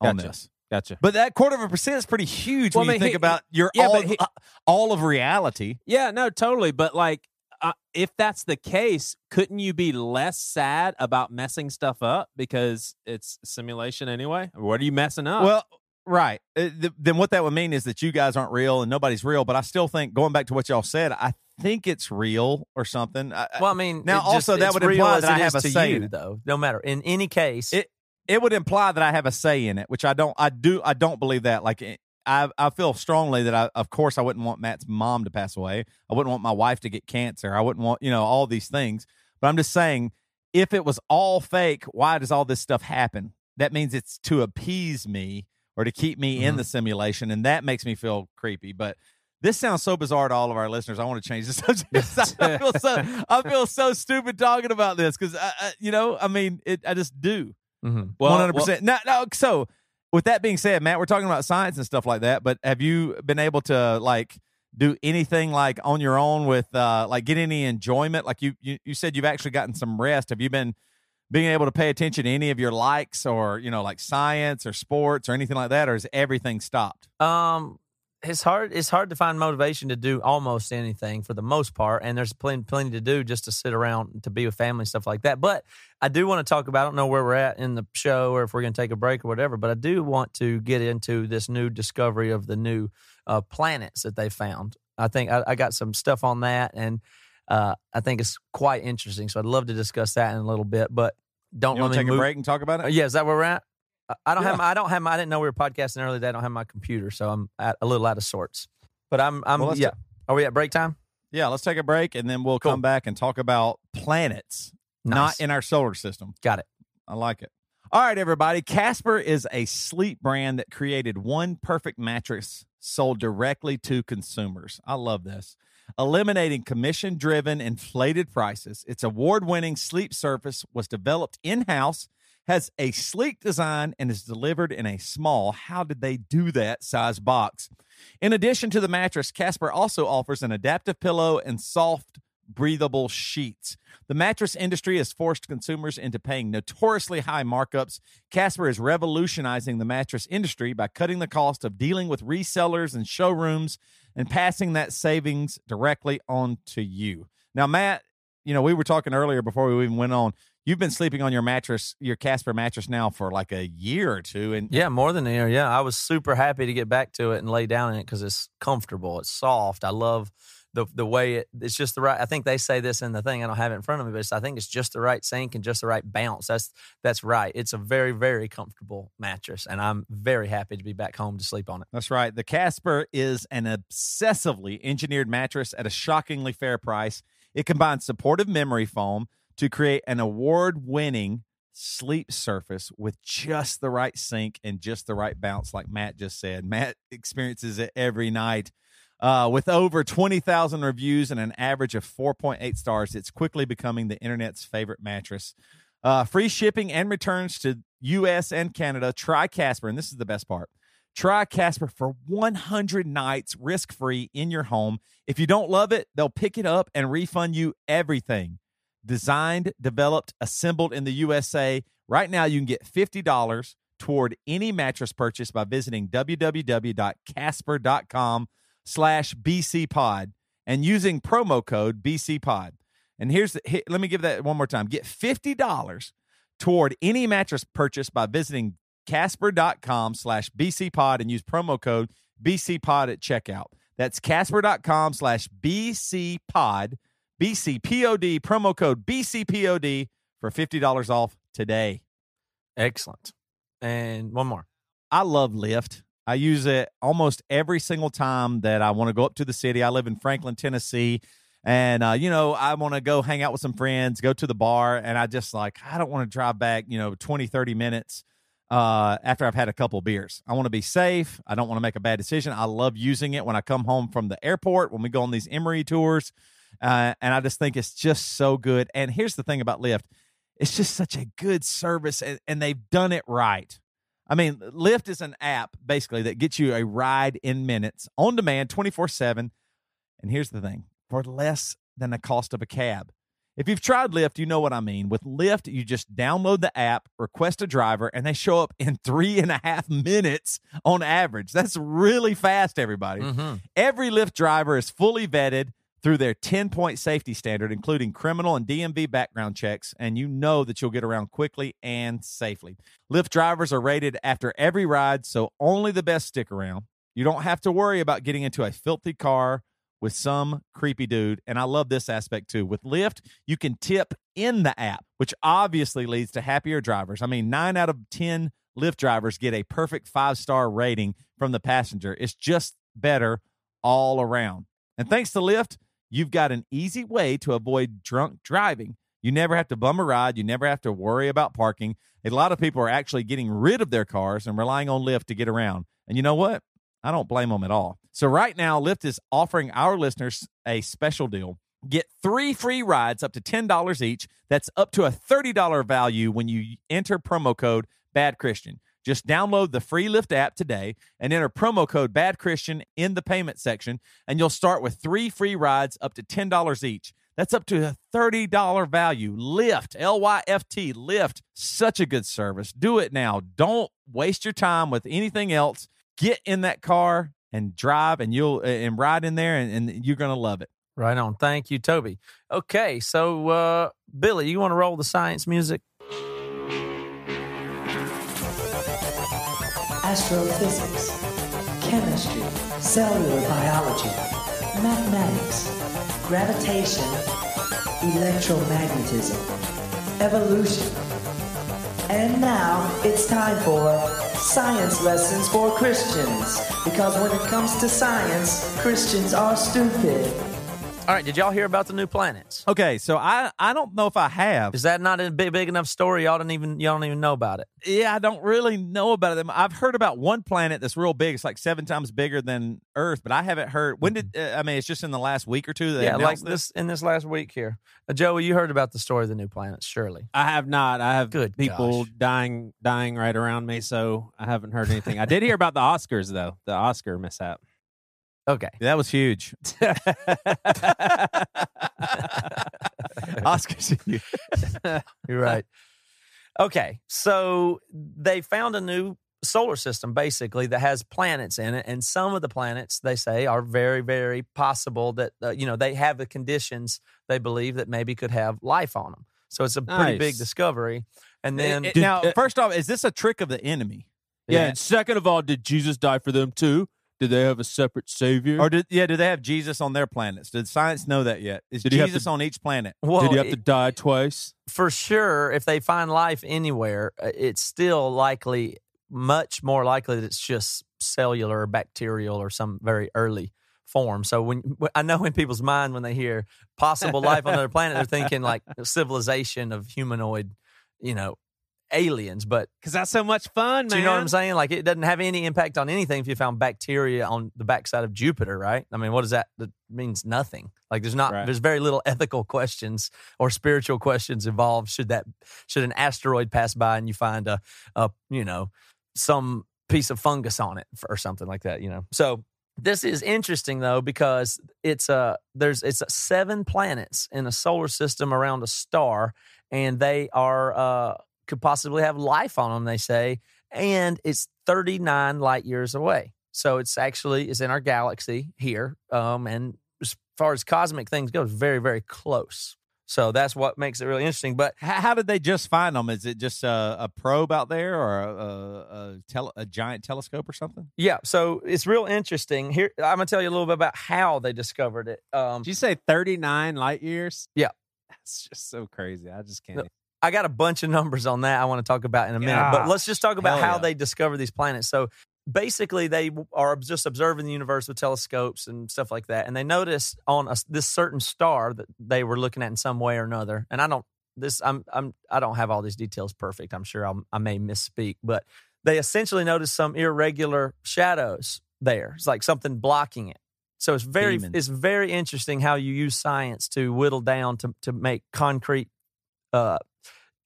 on Gotcha. this. Gotcha. But that quarter of a percent is pretty huge Well, when I you think he- about your yeah, all, he- uh, all of reality. Yeah, no, totally. But like, uh, if that's the case, couldn't you be less sad about messing stuff up because it's simulation anyway? What are you messing up? Well, right. Uh, th- then what that would mean is that you guys aren't real and nobody's real. But I still think going back to what y'all said, I think it's real or something. I, I- Well, I mean, Now, it just- also, that would imply as that I have a to say you, in it. though. No matter in any case, it it would imply that I have a say in it, which I don't. I do. I don't believe that. Like it- I, I feel strongly that I, of course, I wouldn't want Matt's mom to pass away. I wouldn't want my wife to get cancer. I wouldn't want you know all these things. But I'm just saying, if it was all fake, why does all this stuff happen? That means it's to appease me or to keep me in Mhm. the simulation, and that makes me feel creepy. But this sounds so bizarre to all of our listeners. I want to change the subject. I feel so I feel so stupid talking about this because I, I, you know, I mean, it, I just do. Mhm. Well, One hundred percent. No, no. So, with that being said, Matt, we're talking about science and stuff like that. But have you been able to like do anything like on your own with uh like get any enjoyment? Like you you, you said you've actually gotten some rest. Have you been being able to pay attention to any of your likes or you know like science or sports or anything like that, or is everything stopped? Um, it's hard. It's hard to find motivation to do almost anything for the most part, and there's plenty, plenty to do just to sit around to be with family and stuff like that. But I do want to talk about. I don't know where we're at in the show or if we're going to take a break or whatever. But I do want to get into this new discovery of the new uh, planets that they found. I think I, I got some stuff on that, and uh, I think it's quite interesting. So I'd love to discuss that in a little bit. But don't You let want me take move. a break and talk about it? Yeah, is that where we're at? I- don't Yeah. have. My, I don't have. My, I didn't know we were podcasting earlier. today. I don't have my computer, so I'm at, a little out of sorts. But I'm. I'm. Well, yeah. Are we at break time? Yeah. Let's take a break and then we'll Cool. come back and talk about planets, not in our solar system. Got it. I like it. All right, everybody. Casper is a sleep brand that created one perfect mattress sold directly to consumers. I love this. Eliminating commission driven, inflated prices. Its award winning sleep surface was developed in house, has a sleek design, and is delivered in a small, how did they do that size box. In addition to the mattress, Casper also offers an adaptive pillow and soft, breathable sheets. The mattress industry has forced consumers into paying notoriously high markups. Casper is revolutionizing the mattress industry by cutting the cost of dealing with resellers and showrooms and passing that savings directly on to you. Now, Matt, you know, we were talking earlier before we even went on. You've been sleeping on your mattress, your Casper mattress now for like a year or two. And Yeah, more than a year. Yeah, I was super happy to get back to it and lay down in it because it's comfortable. It's soft. I love the the way it. It's just the right. I think they say this in the thing. I don't have it in front of me, but it's, I think it's just the right sink and just the right bounce. That's that's right. It's a very very comfortable mattress, and I'm very happy to be back home to sleep on it. That's right. The Casper is an obsessively engineered mattress at a shockingly fair price. It combines supportive memory foam to create an award winning sleep surface with just the right sink and just the right bounce, like Matt just said. Matt experiences it every night. Uh, with over 20,000 reviews and an average of 4.8 stars, it's quickly becoming the internet's favorite mattress. Uh, free shipping and returns to U.S. and Canada. Try Casper, and this is the best part. Try Casper for 100 nights risk free in your home. If you don't love it, they'll pick it up and refund you everything. Designed, developed, assembled in the USA. Right now, you can get $50 toward any mattress purchase by visiting www.casper.com slash bcpod and using promo code bcpod. And here's the, let me give that one more time. Get $50 toward any mattress purchase by visiting casper.com slash bcpod and use promo code bcpod at checkout. That's casper.com slash bcpod, bcpod, promo code bcpod for $50 off today. Excellent. And one more. I love Lyft. I use it almost every single time that I want to go up to the city. I live in Franklin, Tennessee. And, uh, you know, I want to go hang out with some friends, go to the bar. And I just like, I don't want to drive back, you know, 20, 30 minutes uh, after I've had a couple beers. I want to be safe. I don't want to make a bad decision. I love using it when I come home from the airport, when we go on these Emery tours. Uh, and I just think it's just so good. And here's the thing about Lyft it's just such a good service, and, and they've done it right. I mean, Lyft is an app basically that gets you a ride in minutes on demand 24 7. And here's the thing for less than the cost of a cab. If you've tried Lyft, you know what I mean. With Lyft, you just download the app, request a driver, and they show up in three and a half minutes on average. That's really fast, everybody. Mm-hmm. Every Lyft driver is fully vetted through their 10 point safety standard, including criminal and DMV background checks, and you know that you'll get around quickly and safely. Lyft drivers are rated after every ride, so only the best stick around. You don't have to worry about getting into a filthy car with some creepy dude. And I love this aspect too. With Lyft, you can tip in the app, which obviously leads to happier drivers. I mean, nine out of 10 Lyft drivers get a perfect five star rating from the passenger. It's just better all around. And thanks to Lyft, you've got an easy way to avoid drunk driving. You never have to bum a ride. You never have to worry about parking. A lot of people are actually getting rid of their cars and relying on Lyft to get around. And you know what? I don't blame them at all. So, right now, Lyft is offering our listeners a special deal. Get three free rides up to $10 each. That's up to a $30 value when you enter promo code Bad Christian. Just download the free Lyft app today and enter promo code Bad Christian in the payment section, and you'll start with three free rides up to $10 each. That's up to a $30 value. Lyft, L Y F T, Lyft. Such a good service. Do it now. Don't waste your time with anything else. Get in that car and drive, and you'll and ride in there, and, and you're gonna love it. Right on. Thank you, Toby. Okay, so uh, Billy, you want to roll the science music? Astrophysics, chemistry, cellular biology, mathematics, gravitation, electromagnetism, evolution. And now it's time for science lessons for Christians. Because when it comes to science, Christians are stupid. All right, did y'all hear about the new planets? Okay, so I I don't know if I have. Is that not a big, big enough story? Y'all don't even y'all don't even know about it. Yeah, I don't really know about them. I've heard about one planet that's real big. It's like seven times bigger than Earth, but I haven't heard. When did uh, I mean? It's just in the last week or two. That yeah, like announced this in this last week here. Uh, Joey, you heard about the story of the new planets, surely. I have not. I have Good people gosh. dying dying right around me, so I haven't heard anything. I did hear about the Oscars though, the Oscar mishap. Okay. That was huge. Oscars. You're right. Okay, so they found a new solar system basically that has planets in it, and some of the planets they say are very, very possible that uh, you know they have the conditions they believe that maybe could have life on them. So it's a pretty big discovery. And then It- now, first off, is this a trick of the enemy? Yeah. And second of all, did Jesus die for them too? Did they have a separate savior? Or did yeah? Do they have Jesus on their planets? Did science know that yet? Is Did Jesus to- on each planet? well, did he have it- to die twice? for sure, if they find life anywhere, uh, it's still likely, much more likely that it's just cellular or bacterial or some very early form. So when I know in people's mind when they hear possible life on another planet, they're thinking like civilization of humanoid, you know, aliens. But Because that's so much fun, man. do you know what I'm saying? Like it doesn't have any impact on anything if you found bacteria on the backside of Jupiter, right? I mean, what does that? That means nothing. Like there's not Right. there's very little ethical questions or spiritual questions involved. Should that should an asteroid pass by and you find a a you know some piece of fungus on it or something like that, you know? So this is interesting though because it's uh there's it's seven planets in a solar system around a star, and they are uh could possibly have life on them. They say, and it's 39 light years away. So it's actually is in our galaxy here, um, and as far as cosmic things go, it's very very close. So that's what makes it really interesting. But How, how did they just find them? Is it just a, a probe out there, or a a, tele, a giant telescope or something? yeah, so it's real interesting. Here, I'm gonna tell you a little bit about how they discovered it. Um, Did you say 39 light years? Yeah. That's just so crazy. I just can't. I got a bunch of numbers on that I want to talk about in a minute. But let's just talk about how yeah. they discover these planets. So basically they are just observing the universe with telescopes and stuff like that, and they notice on a, this certain star that they were looking at in some way or another. And I don't this I'm I'm I don't have all these details perfect. I'm sure I'll, I may misspeak, but they essentially noticed some irregular shadows there. It's like something blocking it. So it's very Demons. it's very interesting how you use science to whittle down to to make concrete uh,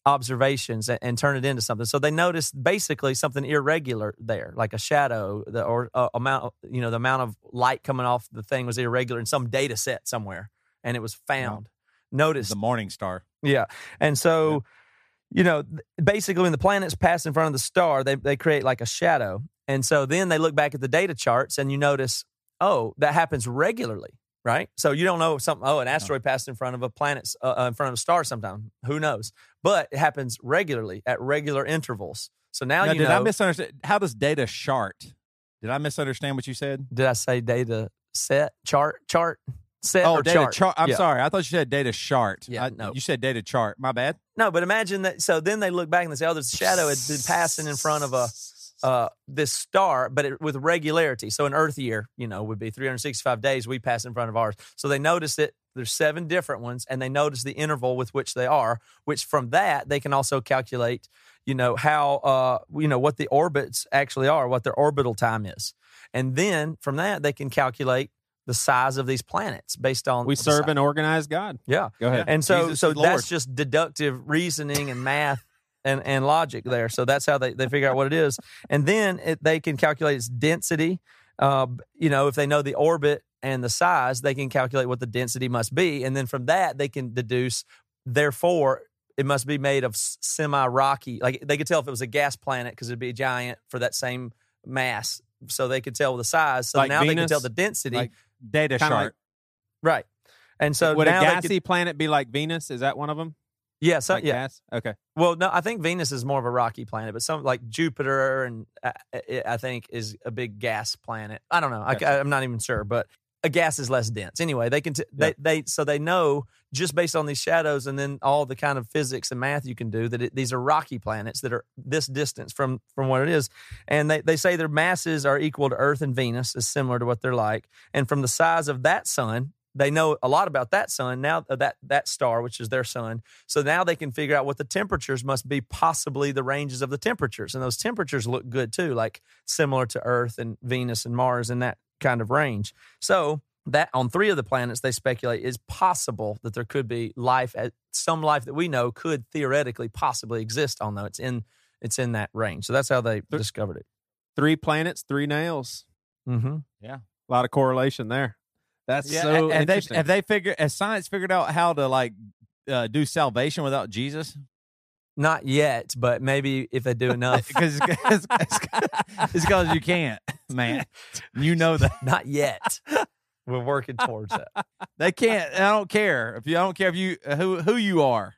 observations and, and turn it into something. So they noticed basically something irregular there, like a shadow, the, or uh, amount, you know, the amount of light coming off the thing was irregular in some data set somewhere, and it was found. Noticed the Morning Star. yeah. And so, you know, basically when the planets pass in front of the star, they, they create like a shadow. And so then they look back at the data charts and you notice, oh, that happens regularly, right? So you don't know if something, oh, an asteroid passed in front of a planet, uh, uh, in front of a star sometime. Who knows? But it happens regularly at regular intervals. So now, Now, you did know. I misunderstand? How does data chart? Did I misunderstand what you said? did I say data set, chart, chart, set, Oh, or data chart? chart. I'm Yeah. sorry. I thought you said data chart. Yeah, I- no. You said data chart. My bad. No, but imagine that. So then they look back and they say, "Oh, this shadow had been passing in front of a uh, this star, but it, with regularity. So an Earth year, you know, would be 365 days. We pass in front of ours. So they notice that there's seven different ones, and they notice the interval with which they are. Which from that they can also calculate, you know, how uh, you know what the orbits actually are, what their orbital time is, and then from that they can calculate the size of these planets based on We serve an organized God. yeah. Go ahead. And so, Jesus so Lord. that's just deductive reasoning and math and, and logic there. So that's how they, they figure out what it is. And then it, they can calculate its density. Uh, you know, if they know the orbit and the size, they can calculate what the density must be. And then from that, they can deduce, therefore, it must be made of semi rocky. Like they could tell if it was a gas planet because it'd be giant for that same mass. So they could tell the size. So Like now they can tell the density. Like data chart. like- right. And so Would a gassy could, planet be like Venus? Is that one of them? Yeah, so, like yeah. gas? Okay. Well, no, I think Venus is more of a rocky planet, but some like Jupiter and uh, I think is a big gas planet. I don't know. I, Gotcha. am not even sure, but a gas is less dense. Anyway, they can t- they they so they know just based on these shadows and then all the kind of physics and math you can do that it, these are rocky planets that are this distance from from what it is, and they they say their masses are equal to Earth and Venus is similar to what they're like, and from the size of that sun. They know a lot about that sun now. uh, That that star, which is their sun, so now they can figure out what the temperatures must be, possibly the ranges of the temperatures. And those temperatures look good too, like similar to Earth and Venus and Mars in that kind of range. So that on three of the planets, they speculate is possible that there could be life at some life that we know could theoretically possibly exist on though it's in it's in that range. So that's how they discovered it. Three planets, three nails. Mm-hmm. Yeah a lot of correlation there. That's Yeah, so have they interesting. have they figured has science figured out how to like uh, do salvation without Jesus? Not yet, but maybe if they do enough. Because it's because you can't, man. You know that Not yet. We're working towards that. they can't. I don't care if you. I don't care if you who who you are.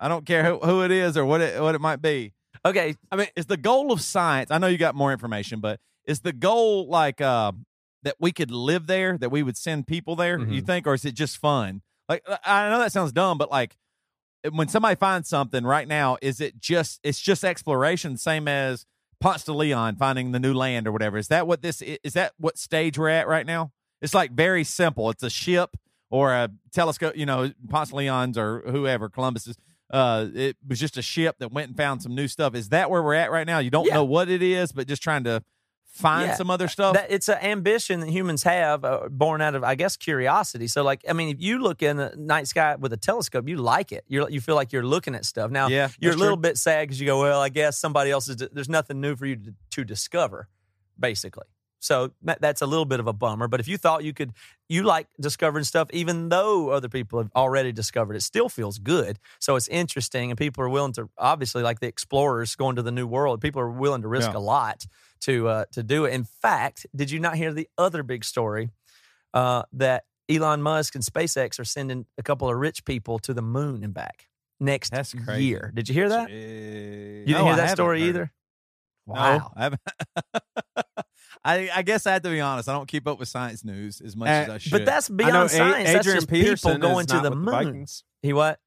I don't care who, who it is or what it what it might be. Okay, I mean, is the goal of science? I know you got more information, but is the goal like uh, that we could live there, that we would send people there? You Mhm. think, or is it just fun? Like, I know that sounds dumb, but like when somebody finds something right now, is it just it's just exploration, same as Ponce de Leon finding the new land or whatever? Is that what this is? That what stage we're at right now? It's like very simple. It's a ship or a telescope. You know, Ponce de Leon's or whoever Columbus's. Uh, it was just a ship that went and found some new stuff. Is that where we're at right now? You don't Yeah. know what it is, but just trying to find Yeah. some other stuff. that it's an ambition that humans have, uh, born out of, I guess, curiosity. So, like, I mean, if you look in the night sky with a telescope, you like it. You you feel like you're looking at stuff. Now, Yeah, you're a little true. bit sad because you go, well, I guess somebody else is. There's nothing new for you to, to discover, basically. So that- that's a little bit of a bummer. But if you thought you could, you like discovering stuff, even though other people have already discovered it, still feels good. So it's interesting, and people are willing to, obviously, like the explorers going to the new world. People are willing to risk Yeah. a lot to uh, to do it. In fact, did you not hear the other big story uh, that Elon Musk and SpaceX are sending a couple of rich people to the moon and back next year? Did you hear that? You You didn't hear that story either. Wow. I. I, I guess I have to be honest. I don't keep up with science news as much Uh, as I should. But that's beyond know A- science. That's just people going to the moon. Vikings. he what?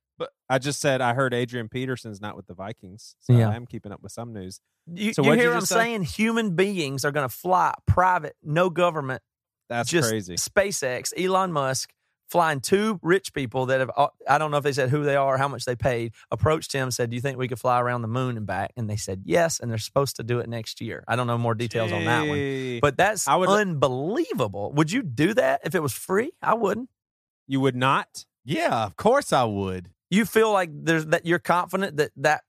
I just said I heard Adrian Peterson's not with the Vikings, so Yeah. I am keeping up with some news. You, So you what'd you hear what I'm say? saying? Human beings are going to fly private, no government, That's just crazy. SpaceX, Elon Musk, flying two rich people that have, uh, I don't know if they said who they are, how much they paid, approached him, said, Do you think we could fly around the moon and back? And they said, Yes. And they're supposed to do it next year. I don't know more details on that one. But that's I would- unbelievable. Would you do that if it was free? I wouldn't. you would not. Yeah, of course I would. You feel like there's that you're confident that that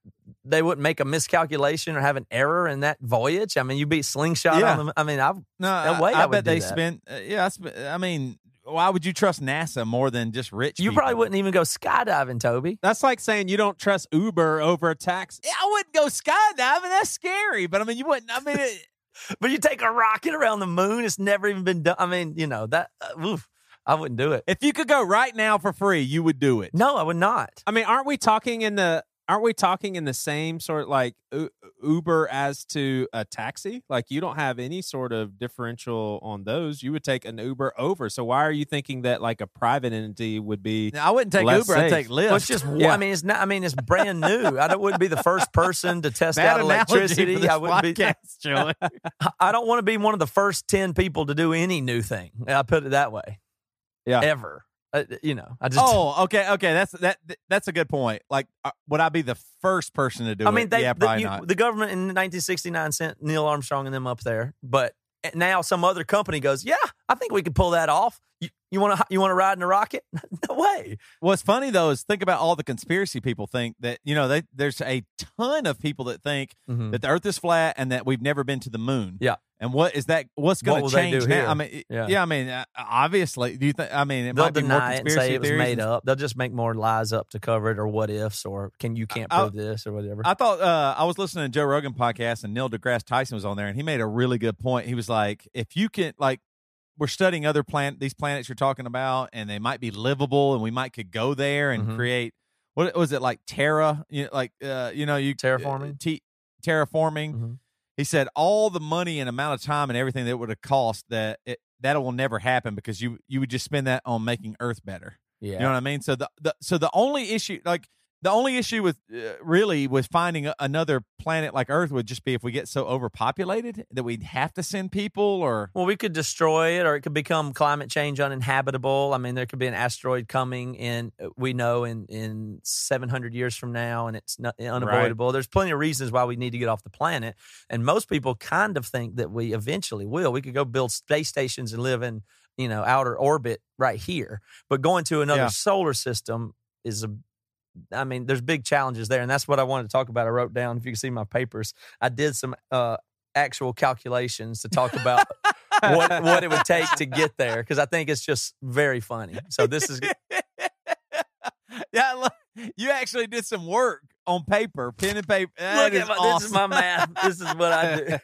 they wouldn't make a miscalculation or have an error in that voyage. I mean, you'd be slingshot Yeah. on them. I mean, I No, I, way I I bet they that. spent. Uh, yeah, I, sp- I mean, why would you trust NASA more than just rich? you people? probably wouldn't even go skydiving, Toby. That's like saying you don't trust Uber over a taxi. Yeah, I wouldn't go skydiving. That's scary. But I mean, you wouldn't. I mean, it, But you take a rocket around the moon, it's never even been done. I mean, you know, that uh, oof, I wouldn't do it. if you could go right now for free, you would do it. No, I would not. I mean, aren't we talking in the aren't we talking in the same sort of like U- Uber as to a taxi? Like you don't have any sort of differential on those. You would take an Uber over. So why are you thinking that like a private entity would be I wouldn't take Uber. I'd take Lyft. Well, it's just. Yeah. I mean, it's not. I mean, it's brand new. I wouldn't be the first person to test Bad out electricity. I wouldn't be. podcast, Joey. I don't want to be one of the first ten people to do any new thing. I put it that way. Yeah. Ever. Uh, you know, I just. oh, okay, okay. That's that. That's a good point. Like, uh, would I be the first person to do it? I it? mean, they, yeah, the, probably you- not. the government in 1969 sent Neil Armstrong and them up there, but now some other company goes, "Yeah, I think we could pull that off." You, you want to you want to ride in a rocket? no way. What's funny though is think about all the conspiracy people think that you know they, there's a ton of people that think that the Earth is flat and that we've never been to the moon. Yeah. And what is that? What's What going will to change now? here? I mean, Yeah. yeah. I mean, uh, obviously, do you think? I mean, it They'll might be more deny it and say it was made up. They'll just make more lies up to cover it, or what ifs, or can you can't I- prove this or whatever. I thought uh, I was listening to Joe Rogan podcast and Neil deGrasse Tyson was on there and he made a really good point. He was like, if you can like we're studying other planet these planets you're talking about and they might be livable and we might could go there and Mhm. create what was it like Terra, you know, like uh, you know, you Terraforming? uh, t- terraforming. Mhm. He said all the money and amount of time and everything that it would have cost that it, that will never happen because you you would just spend that on making Earth better. yeah, You know what I mean? So the, the so the only issue like the only issue with uh, really with finding a, another planet like Earth would just be if we get so overpopulated that we'd have to send people or Well, we could destroy it, or it could become climate change uninhabitable. I mean, there could be an asteroid coming in. uh, We know in in seven hundred years from now, and it's not, unavoidable. There's plenty of reasons why we need to get off the planet, and most people kind of think that we eventually will. We could go build space stations and live in you know outer orbit right here, but going to another Yeah. solar system is a I mean, there's big challenges there, and that's what I wanted to talk about. I wrote down, if you can see my papers, I did some uh, actual calculations to talk about what what it would take to get there because I think it's just very funny. So this is yeah, look, you actually did some work on paper, pen and paper. That look is my, awesome. this is my math. This is what I do.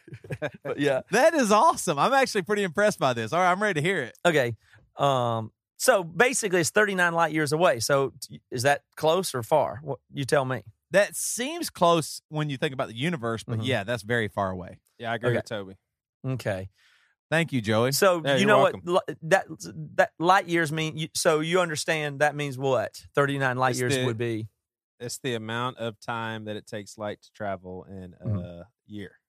but yeah, That is awesome. I'm actually pretty impressed by this. All right, I'm ready to hear it. okay. Um, so basically, it's 39 light years away. So is that close or far? What you tell me? That seems close when you think about the universe, but Mhm. yeah, that's very far away. Yeah, I agree Okay. with Toby. Okay. Thank you, Joey. So Yeah, you know welcome. what that that light years mean? You, so you understand that means what? 39 light It's years the- would be. It's the amount of time that it takes light to travel in a Mhm. year.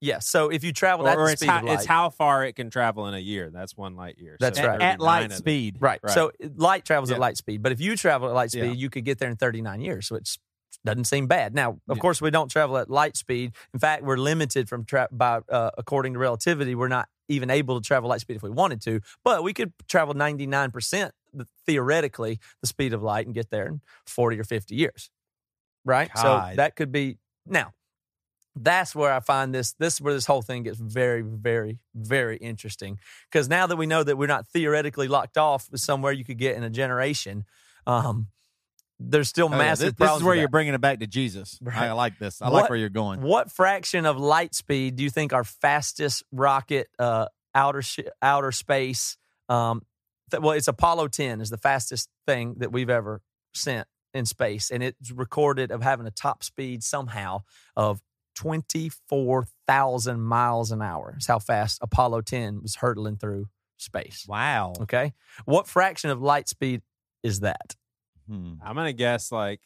Yeah. So if you travel Or, at or the it's, speed how, of light, it's how far it can travel in a year. That's one light year. That's So right. at light speed. Right. Right. So light travels at light speed, but if you travel at light speed, Yeah. you could get there in 39 years, which doesn't seem bad. Now, of Yeah. course, we don't travel at light speed. In fact, we're limited from tra- by uh, according to relativity. We're not even able to travel light speed if we wanted to, but we could travel 99 percent theoretically the speed of light and get there in 40 or 50 years. Right. So that could be now. That's where I find this. This is where this whole thing gets very, very, very interesting. Because now that we know that we're not theoretically locked off with somewhere you could get in a generation, um, there's still Oh, yeah, massive This, this problems. is where that. bringing it back to Jesus. Right. I like this. I What- like where you're going. What fraction of light speed do you think our fastest rocket, uh, outer sh- outer space? Um, th- well, it's Apollo 10 is the fastest thing that we've ever sent in space, and it's recorded of having a top speed somehow of 24,000 miles an hour. Is how fast Apollo 10 was hurtling through space. Wow. Okay, what fraction of light speed is that? Hmm. I'm gonna guess like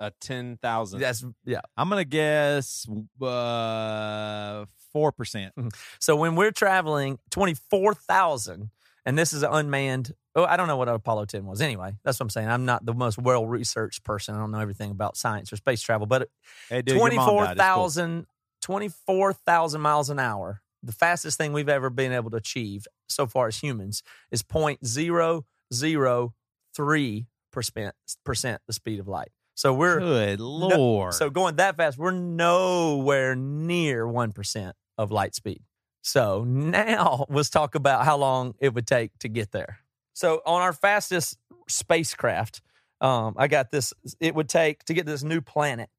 a ten thousand. That's yeah. I'm gonna guess uh, four percent. So when we're traveling 24,000, and this is an unmanned, oh, I don't know what Apollo 10 was anyway. That's what I'm saying. I'm not the most well researched person. I don't know everything about science or space travel, but Hey, dude, your mom died. It's cool. 24,000 24,000 miles an hour, the fastest thing we've ever been able to achieve so far as humans is 0.003 percent percent the speed of light. So we're Good no- lord. so going that fast, we're nowhere near one percent of light speed. So now let's talk about how long it would take to get there. So on our fastest spacecraft, um, I got this. It would take to get this new planet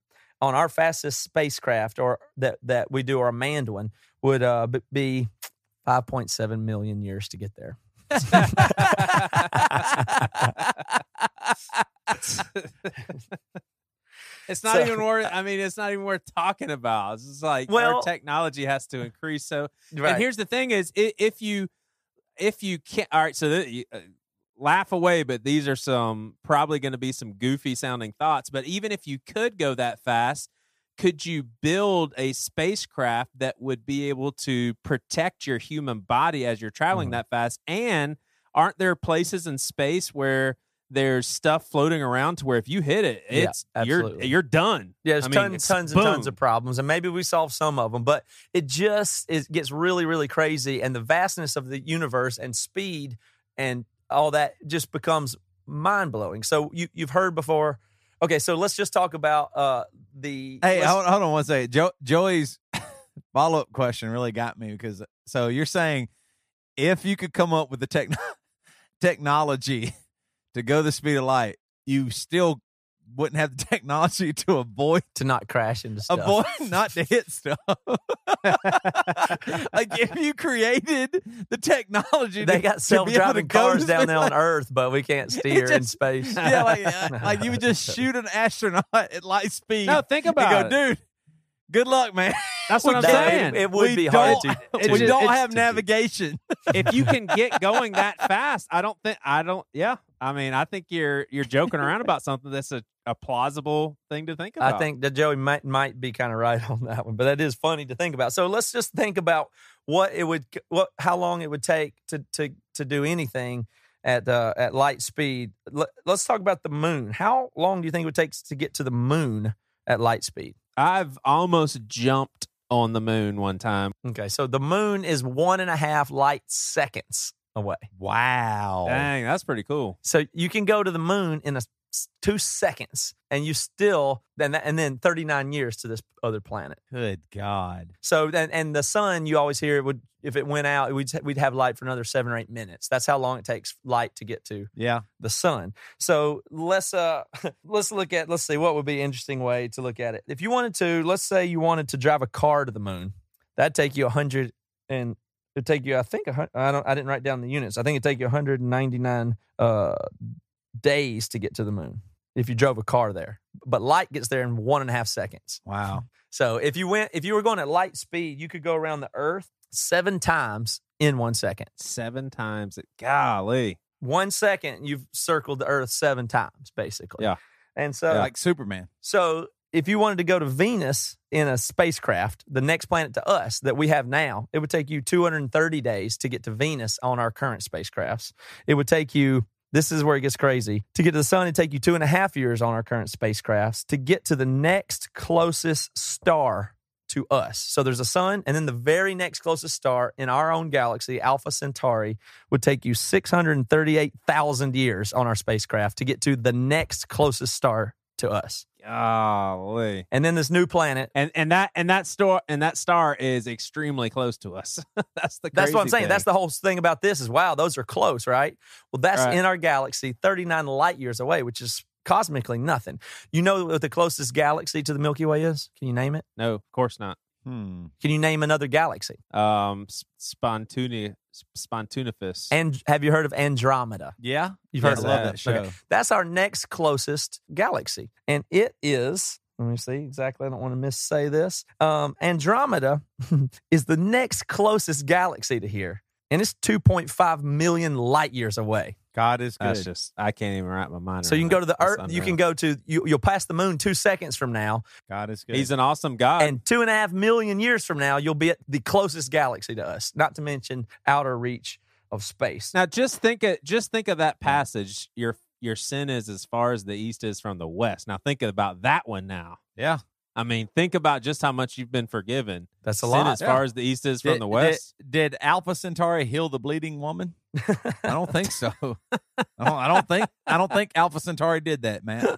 on our fastest spacecraft, or that that we do our manned one, would uh, be five point seven million years to get there. It's not So- even worth. I mean, it's not even worth talking about. It's just like Well- our technology has to increase. So, Right. and here's the thing: is if you if you can't. All right, so the, uh, laugh away, but these are some probably going to be some goofy sounding thoughts. But even if you could go that fast, could you build a spacecraft that would be able to protect your human body as you're traveling Mhm. that fast? And aren't there places in space where there's stuff floating around to where if you hit it, Yeah, it's you're you're done. Yeah, there's I mean, tons, it's tons and tons of problems, and maybe we solve some of them, but it just it gets really, really crazy, and the vastness of the universe and speed and all that just becomes mind blowing. So you you've heard before. Okay, so let's just talk about uh the. Hey, hold, hold on one second. Jo- Joey's follow up question really got me because so you're saying if you could come up with the techno- technology to go the speed of light, you still wouldn't have the technology to avoid to not crash into stuff. avoid not to hit stuff. like if you created the technology, they to- got self be able to driving cars down there on. Earth, but we can't steer in space. Yeah, like, uh, like you would just shoot an astronaut at light speed. No, think and about go, it. dude. Good luck, man. That's what I'm No, it- saying. It, would We be hard don't- to. we to- don't have navigation. if you can get going that fast, I don't think I don't. Yeah, I mean, I think you're you're joking around about something that's a, a plausible thing to think about. I think that Joey might might be kind of right on that one, but that is funny to think about. So let's just think about what it would, what how long it would take to to to do anything at uh, at light speed. Let, let's talk about the moon. How long do you think it would take to get to the moon at light speed? I've almost jumped on the moon one time. Okay, so the moon is one and a half light seconds away. Wow. Dang, that's pretty cool. So you can go to the moon in a s- two seconds, and you still then and then thirty nine years to this other planet. Good God. So and, and the sun, you always hear it would if it went out, we'd we'd have light for another seven or eight minutes. That's how long it takes light to get to Yeah. the sun. So let's uh let's look at let's see what would be an interesting way to look at it. If you wanted to, let's say you wanted to drive a car to the moon, that'd take you a hundred and it'd take you I think I don't I didn't write down the units. I think it'd take you 199 uh days to get to the moon if you drove a car there. But light gets there in one and a half seconds. Wow. So if you went, if you were going at light speed, you could go around the Earth seven times in one second. Seven times. It, golly. One second, you've circled the Earth seven times, basically. Yeah. And so, like Superman. so if you wanted to go to Venus in a spacecraft, the next planet to us that we have now, it would take you 230 days to get to Venus on our current spacecrafts. It would take you. This is where it gets crazy. To get to the sun, it'd take you two and a half years on our current spacecrafts. To get to the next closest star to us. So there's a sun, and then the very next closest star in our own galaxy, Alpha Centauri, would take you 638,000 years on our spacecraft to get to the next closest star to us. Golly. And then this new planet. And and that and that star and that star is extremely close to us. that's the That's what I'm saying. thing. That's the whole thing about this is wow, those are close, right? Well, that's Right. in our galaxy, 39 light years away, which is cosmically nothing. You know what the closest galaxy to the Milky Way is? Can you name it? no, of course not. Hmm. Can you name another galaxy? Um, spontuni, spontunifus. And have you heard of Andromeda? Yeah. You've heard I of love that. that show. Okay. That's our next closest galaxy. And it is, let me see exactly. I don't want to missay this. Um, Andromeda is the next closest galaxy to here. And it's 2.5 million light years away. God is good. That's just I can't even wrap my mind. Up. So you can go to the That's Earth. You can go to you, you'll pass the moon two seconds from now, God is good. He's an awesome God. and two and a half million years from now, you'll be at the closest galaxy to us. Not to mention outer reach of space. Now just think of just think of that passage. Your your sin is as far as the east is from the west. Now think about that one now. yeah. I mean, think about just how much you've been forgiven. That's a sin lot. as far as the east is from the west. Did, did Alpha Centauri heal the bleeding woman? I don't think so. I don't, I don't think I don't think Alpha Centauri did that, man.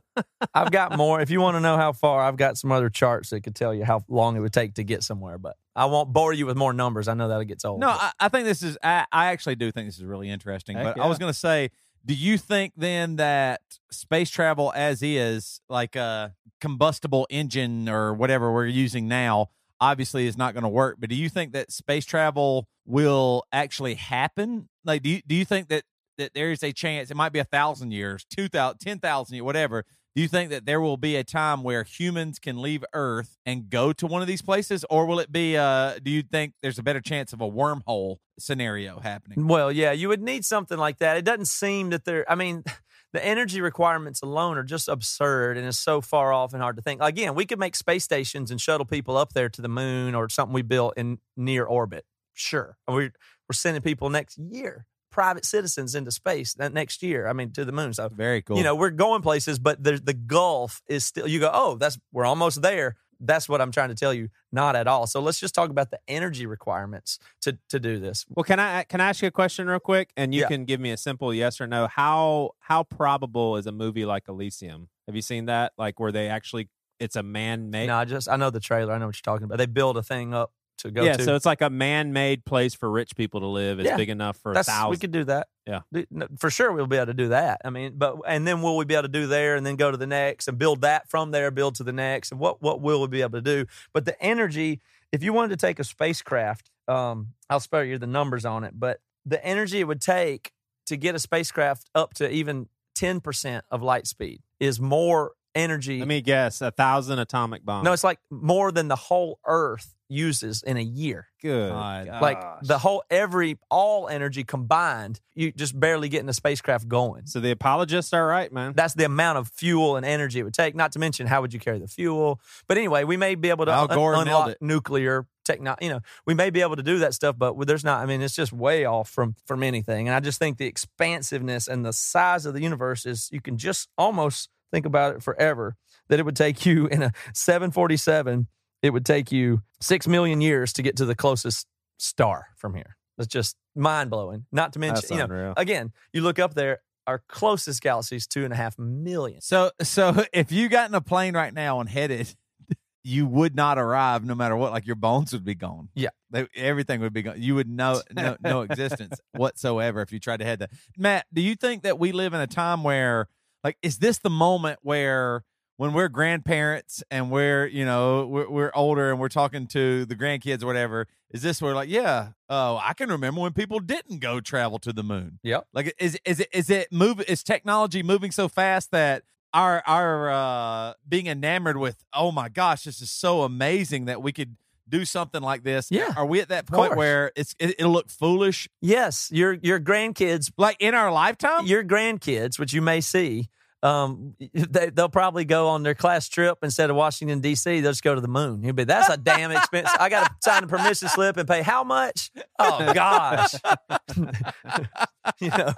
I've got more. If you want to know how far, I've got some other charts that could tell you how long it would take to get somewhere. But I won't bore you with more numbers. I know that gets old. No, I, I think this is. I, I actually do think this is really interesting. Heck but I was going to say, do you think then that space travel as is, like a combustible engine or whatever we're using now, obviously is not going to work? But do you think that space travel will actually happen? Like, do you, do you think that that there is a chance? It might be a thousand years, two thousand, ten thousand years, whatever. Do you think that there will be a time where humans can leave Earth and go to one of these places, or will it be? Uh, do you think there's a better chance of a wormhole scenario happening? Well, yeah, you would need something like that. It doesn't seem that there. I mean, the energy requirements alone are just absurd and it's so far off and hard to think. Again, we could make space stations and shuttle people up there to the moon or something we built in near orbit. Sure, we're we're sending people next year, private citizens into space that next year. I mean, to the moon. So Very cool. you know, we're going places, but the the gulf is still. You go, oh, that's we're almost there. That's what I'm trying to tell you. Not at all. So let's just talk about the energy requirements to to do this. Well, can I can I ask you a question real quick, and you Yeah. can give me a simple yes or no? How how probable is a movie like Elysium? Have you seen that? Like where they actually it's a man made. No, I just I know the trailer. I know what you're talking about. They build a thing up to go yeah, to. so it's like a man made place for rich people to live. It's Yeah. big enough for That's thousands. we could do that. Yeah. Do- no, for sure we'll be able to do that. I mean, but and then will we be able to do there and then go to the next and build that from there, build to the next, and what what will we be able to do? But the energy, if you wanted to take a spacecraft, um, I'll spare you the numbers on it, but the energy it would take to get a spacecraft up to even ten percent of light speed is more energy. Let me guess, a thousand atomic bombs. no, it's like more than the whole Earth uses in a year. good. God. Like the whole every all energy combined, you just barely getting the spacecraft going. So the apologists are right, man. That's the amount of fuel and energy it would take. Not to mention how would you carry the fuel. But anyway, we may be able to Al un- Gore nailed unlock nuclear technology. You know, we may be able to do that stuff, but there's not. I mean, it's just way off from from anything. And I just think the expansiveness and the size of the universe is. You can just almost think about it forever. That it would take you in a 747. It would take you six million years to get to the closest star from here. That's just mind blowing. Not to mention, That's you know, again, you look up there. Our closest galaxy is two and a half million. So, so if you got in a plane right now and headed, you would not arrive no matter what. Like your bones would be gone. Yeah. They, everything would be gone. You would know no, no existence whatsoever if you tried to head that. Matt, do you think that we live in a time where, like, is this the moment where? When we're grandparents and we're, you know, we're, we're older and we're talking to the grandkids or whatever, is this where like, yeah, oh, I can remember when people didn't go travel to the moon. yeah Like is is it is it move is technology moving so fast that our our uh being enamored with oh my gosh this is so amazing that we could do something like this. Yeah, Are we at that point where it's it, it'll look foolish Yes, your your grandkids, like in our lifetime? your grandkids, which you may see, um, they, they'll probably go on their class trip instead of Washington D.C. They'll just go to the moon. You'll be that's a damn expense. I got to sign a permission slip and pay how much? Oh gosh, you know.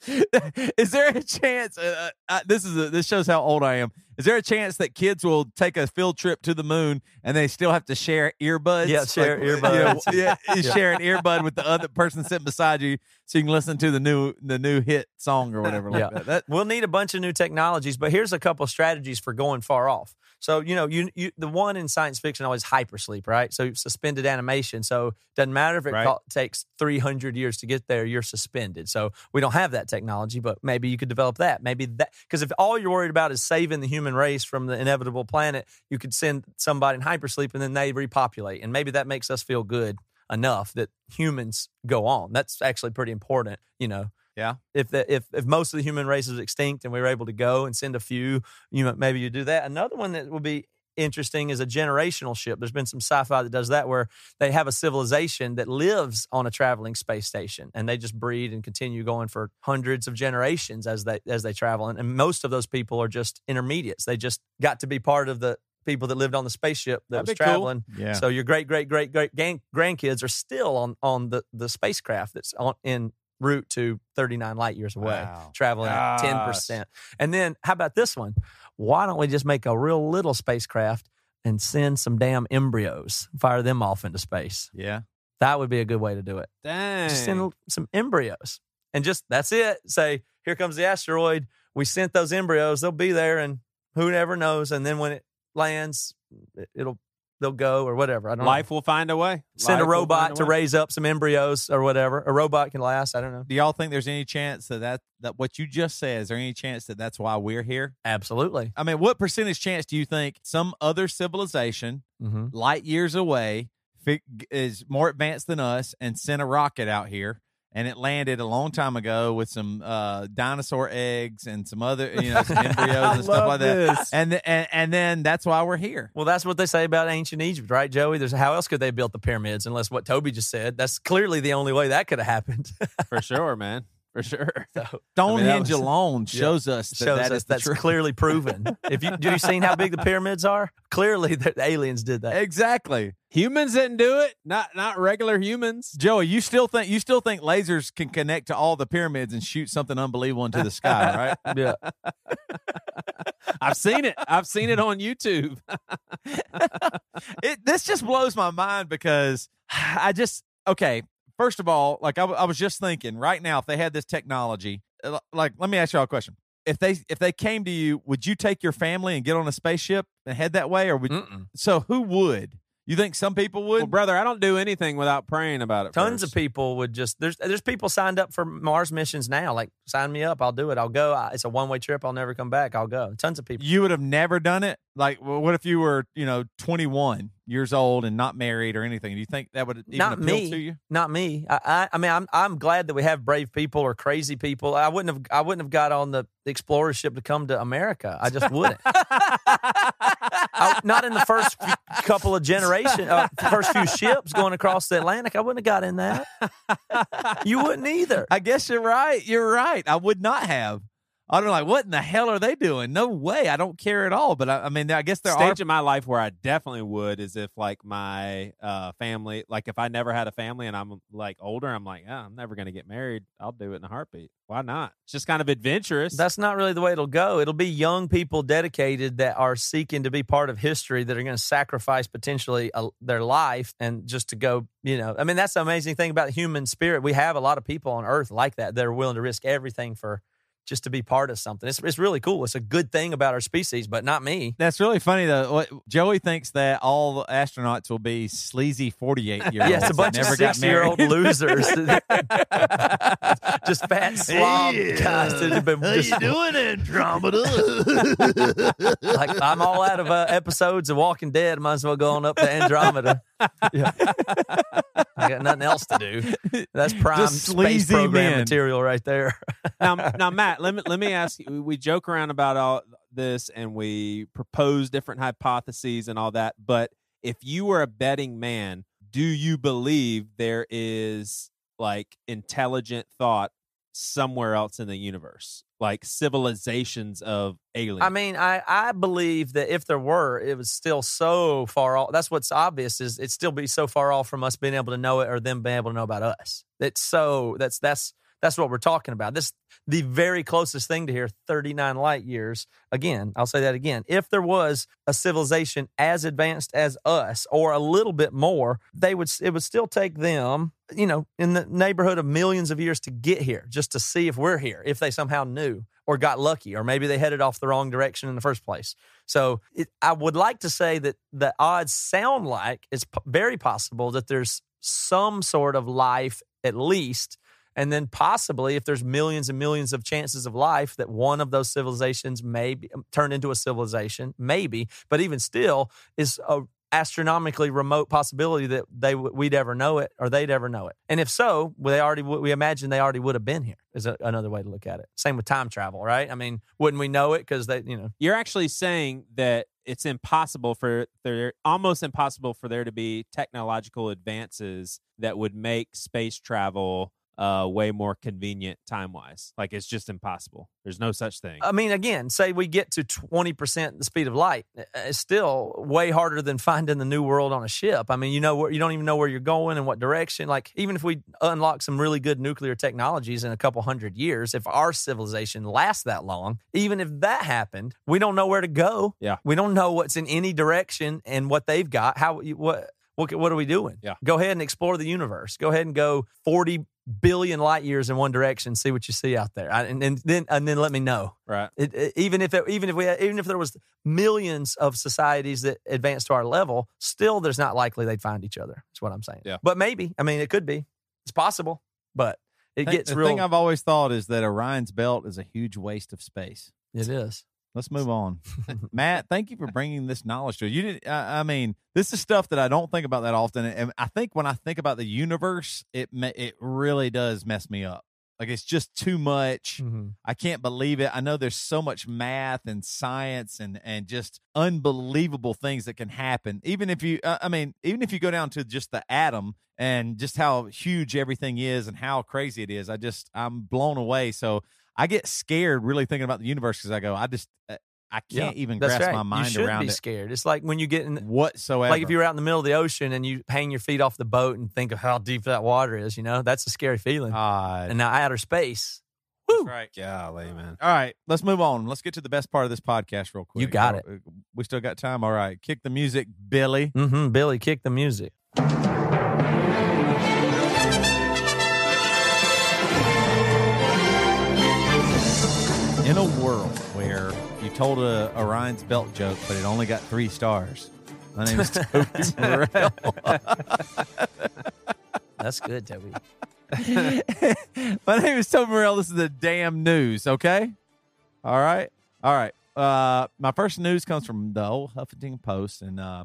is there a chance? Uh, uh, this is a, this shows how old I am. Is there a chance that kids will take a field trip to the moon and they still have to share earbuds? Yeah, share you know, earbuds. yeah, you share an earbud with the other person sitting beside you, so you can listen to the new the new hit song or whatever. Like Yeah. that. That- We'll need a bunch of new technologies, but here's a couple strategies for going far off. So, you know, you, you the one in science fiction always hypersleep, right? So suspended animation. So doesn't matter if it Right. co- takes 300 years to get there, you're suspended. So we don't have that technology, but maybe you could develop that. Maybe that because if all you're worried about is saving the human race from the inevitable planet, you could send somebody in hypersleep and then they repopulate. And maybe that makes us feel good enough that humans go on. That's actually pretty important, you know if the, if if most of the human race is extinct and we were able to go and send a few, you know, maybe you do that. Another one that would be interesting is a generational ship. There's been some sci-fi that does that where they have a civilization that lives on a traveling space station and they just breed and continue going for hundreds of generations as they as they travel. And, and most of those people are just intermediates. They just got to be part of the people that lived on the spaceship that That'd was be cool. traveling. Yeah. So your great great great great grandkids are still on on the the spacecraft that's on in route to 39 light years away, Wow. traveling at 10%. And then how about this one? Why don't we just make a real little spacecraft and send some damn embryos, fire them off into space? yeah. That would be a good way to do it. Dang. Just send some embryos and just that's it. Say, here comes the asteroid. We sent those embryos. They'll be there and who never knows. And then when it lands, it'll they'll go or whatever. I don't know Life will find a way. send Life a robot find to raise up some embryos or whatever. A robot can last. I don't know. Do y'all think there's any chance that, that that what you just said is there any chance that that's why we're here? Absolutely. I mean, what percentage chance do you think some other civilization Mm-hmm. light years away is more advanced than us and sent a rocket out here and it landed a long time ago with some uh, dinosaur eggs and some other you know some embryos and stuff like that and, th- and and then that's why we're here Well, that's what they say about ancient Egypt, right, Joey? There's how else could they have built the pyramids unless what Toby just said? That's clearly the only way that could have happened. For sure, man. For sure. so Stonehenge was- alone shows us that shows that us is the that's truth. clearly proven. if you have you seen how big the pyramids are? Clearly, the aliens did that. exactly Humans didn't do it. Not not regular humans. Joey, you still think you still think lasers can connect to all the pyramids and shoot something unbelievable into the sky, right? Yeah. I've seen it. I've seen it on YouTube. it this just blows my mind because I just okay. First of all, like I, w- I was just thinking right now, if they had this technology, uh, like let me ask y'all a question: if they if they came to you, would you take your family and get on a spaceship and head that way, or would Mm-mm. so who would? You think some people would? Well, brother, I don't do anything without praying about it. Tons first. of people would just there's there's people signed up for Mars missions now. Like sign me up, I'll do it. I'll go. I, it's a one way trip. I'll never come back. I'll go. Tons of people. you would have never done it. Like, well, what if you were, you know, twenty one years old and not married or anything? Do you think that would even Not appeal me. to you? Not me. I, I I mean I'm I'm glad that we have brave people or crazy people. I wouldn't have I wouldn't have got on the explorer ship to come to America. I just wouldn't. I, not in the first few, couple of generation, uh, first few ships going across the Atlantic. I wouldn't have got in that. You wouldn't either. I guess you're right. You're right. I would not have. I'd be like, what in the hell are they doing? No way. I don't care at all. But I, I mean, I guess there stage are. in my life where I definitely would is if like my uh, family, like if I never had a family and I'm like older, I'm like, yeah, I'm never gonna get married. I'll do it in a heartbeat. Why not? It's just kind of adventurous. That's not really the way it'll go. It'll be young people dedicated that are seeking to be part of history that are going to sacrifice potentially uh, their life and just to go, you know. I mean, that's the amazing thing about the human spirit. We have a lot of people on earth like that that are willing to risk everything for just to be part of something. It's, it's really cool. It's a good thing about our species, but not me. That's really funny though. What, Joey thinks that all astronauts will be sleazy forty-eight year olds. Yeah, a bunch of six-year-old losers, just fat slob guys that have been just doing, Andromeda? like I'm all out of uh, episodes of Walking Dead. Might as well go on up to Andromeda. Yeah. I got nothing else to do. That's prime space sleazy program men. material right there. now, now, Matt, let me let me ask you. We joke around about all this and we propose different hypotheses and all that. But if you were a betting man, do you believe there is like intelligent thought somewhere else in the universe, like civilizations of aliens? I mean, I, I believe that if there were, it was still so far off. That's what's obvious is it still be so far off from us being able to know it or them being able to know about us. It's so that's that's that's what we're talking about. This the very closest thing to here, 39 light years. Again, I'll say that again. If there was a civilization as advanced as us or a little bit more, they would it would still take them, you know, in the neighborhood of millions of years to get here just to see if we're here, if they somehow knew or got lucky or maybe they headed off the wrong direction in the first place. So, it, I would like to say that the odds sound like it's p- very possible that there's some sort of life at least and then possibly, if there's millions and millions of chances of life, that one of those civilizations may be, um, turn into a civilization, maybe. But even still, is a astronomically remote possibility that they we'd ever know it or they'd ever know it. And if so, they already we imagine they already would have been here. Is a, another way to look at it. Same with time travel, right? I mean, wouldn't we know it because they, you know, You're actually saying that it's impossible for there almost impossible for there to be technological advances that would make space travel uh, way more convenient time wise. Like it's just impossible. There's no such thing. I mean, again, say we get to 20% the speed of light. uh, It's still way harder than finding the new world on a ship. I mean, you know you don't even know where you're going and what direction. Like, even if we unlock some really good nuclear technologies in a couple hundred years, if our civilization lasts that long, even if that happened, we don't know where to go. Yeah. We don't know what's in any direction and what they've got. How, what, what, what are we doing? Yeah. Go ahead and explore the universe. Go ahead and go 40 billion light years in one direction, see what you see out there. I, and, and then, and then let me know. right. It, it- even if it, even if we had, even if there was millions of societies that advanced to our level, still there's not likely they'd find each other. That's what I'm saying. Yeah. But maybe. I mean, it could be. It's possible. But it gets the real. thing I've always thought is that Orion's belt is a huge waste of space. it is. Let's move on. Matt, thank you for bringing this knowledge to us. You didn't. I I mean, this is stuff that I don't think about that often, and I think when I think about the universe, it it really does mess me up. Like it's just too much. Mm-hmm. I can't believe it. I know there's so much math and science and and just unbelievable things that can happen. Even if you, uh, I mean, even if you go down to just the atom and just how huge everything is and how crazy it is, I just I'm blown away. So I get scared really thinking about the universe because I go, I just uh, I can't even grasp right. my mind you should around be it scared. It's like when you get in, whatsoever. like if you're out in the middle of the ocean and you hang your feet off the boat and think of how deep that water is. You know, that's a scary feeling. God. and now outer space. That's right. Golly, man. All right, let's move on. Let's get to the best part of this podcast real quick. You got it. We still got time. All right, kick the music, Billy. Mm-hmm. Billy, kick the music. In a world where you told a Orion's belt joke, but it only got three stars. My name is Toby Morrell. That's good, Toby. My name is Toby Morrell. This is the damn news, okay? All right. All right. Uh, my first news comes from the old Huffington Post, and uh,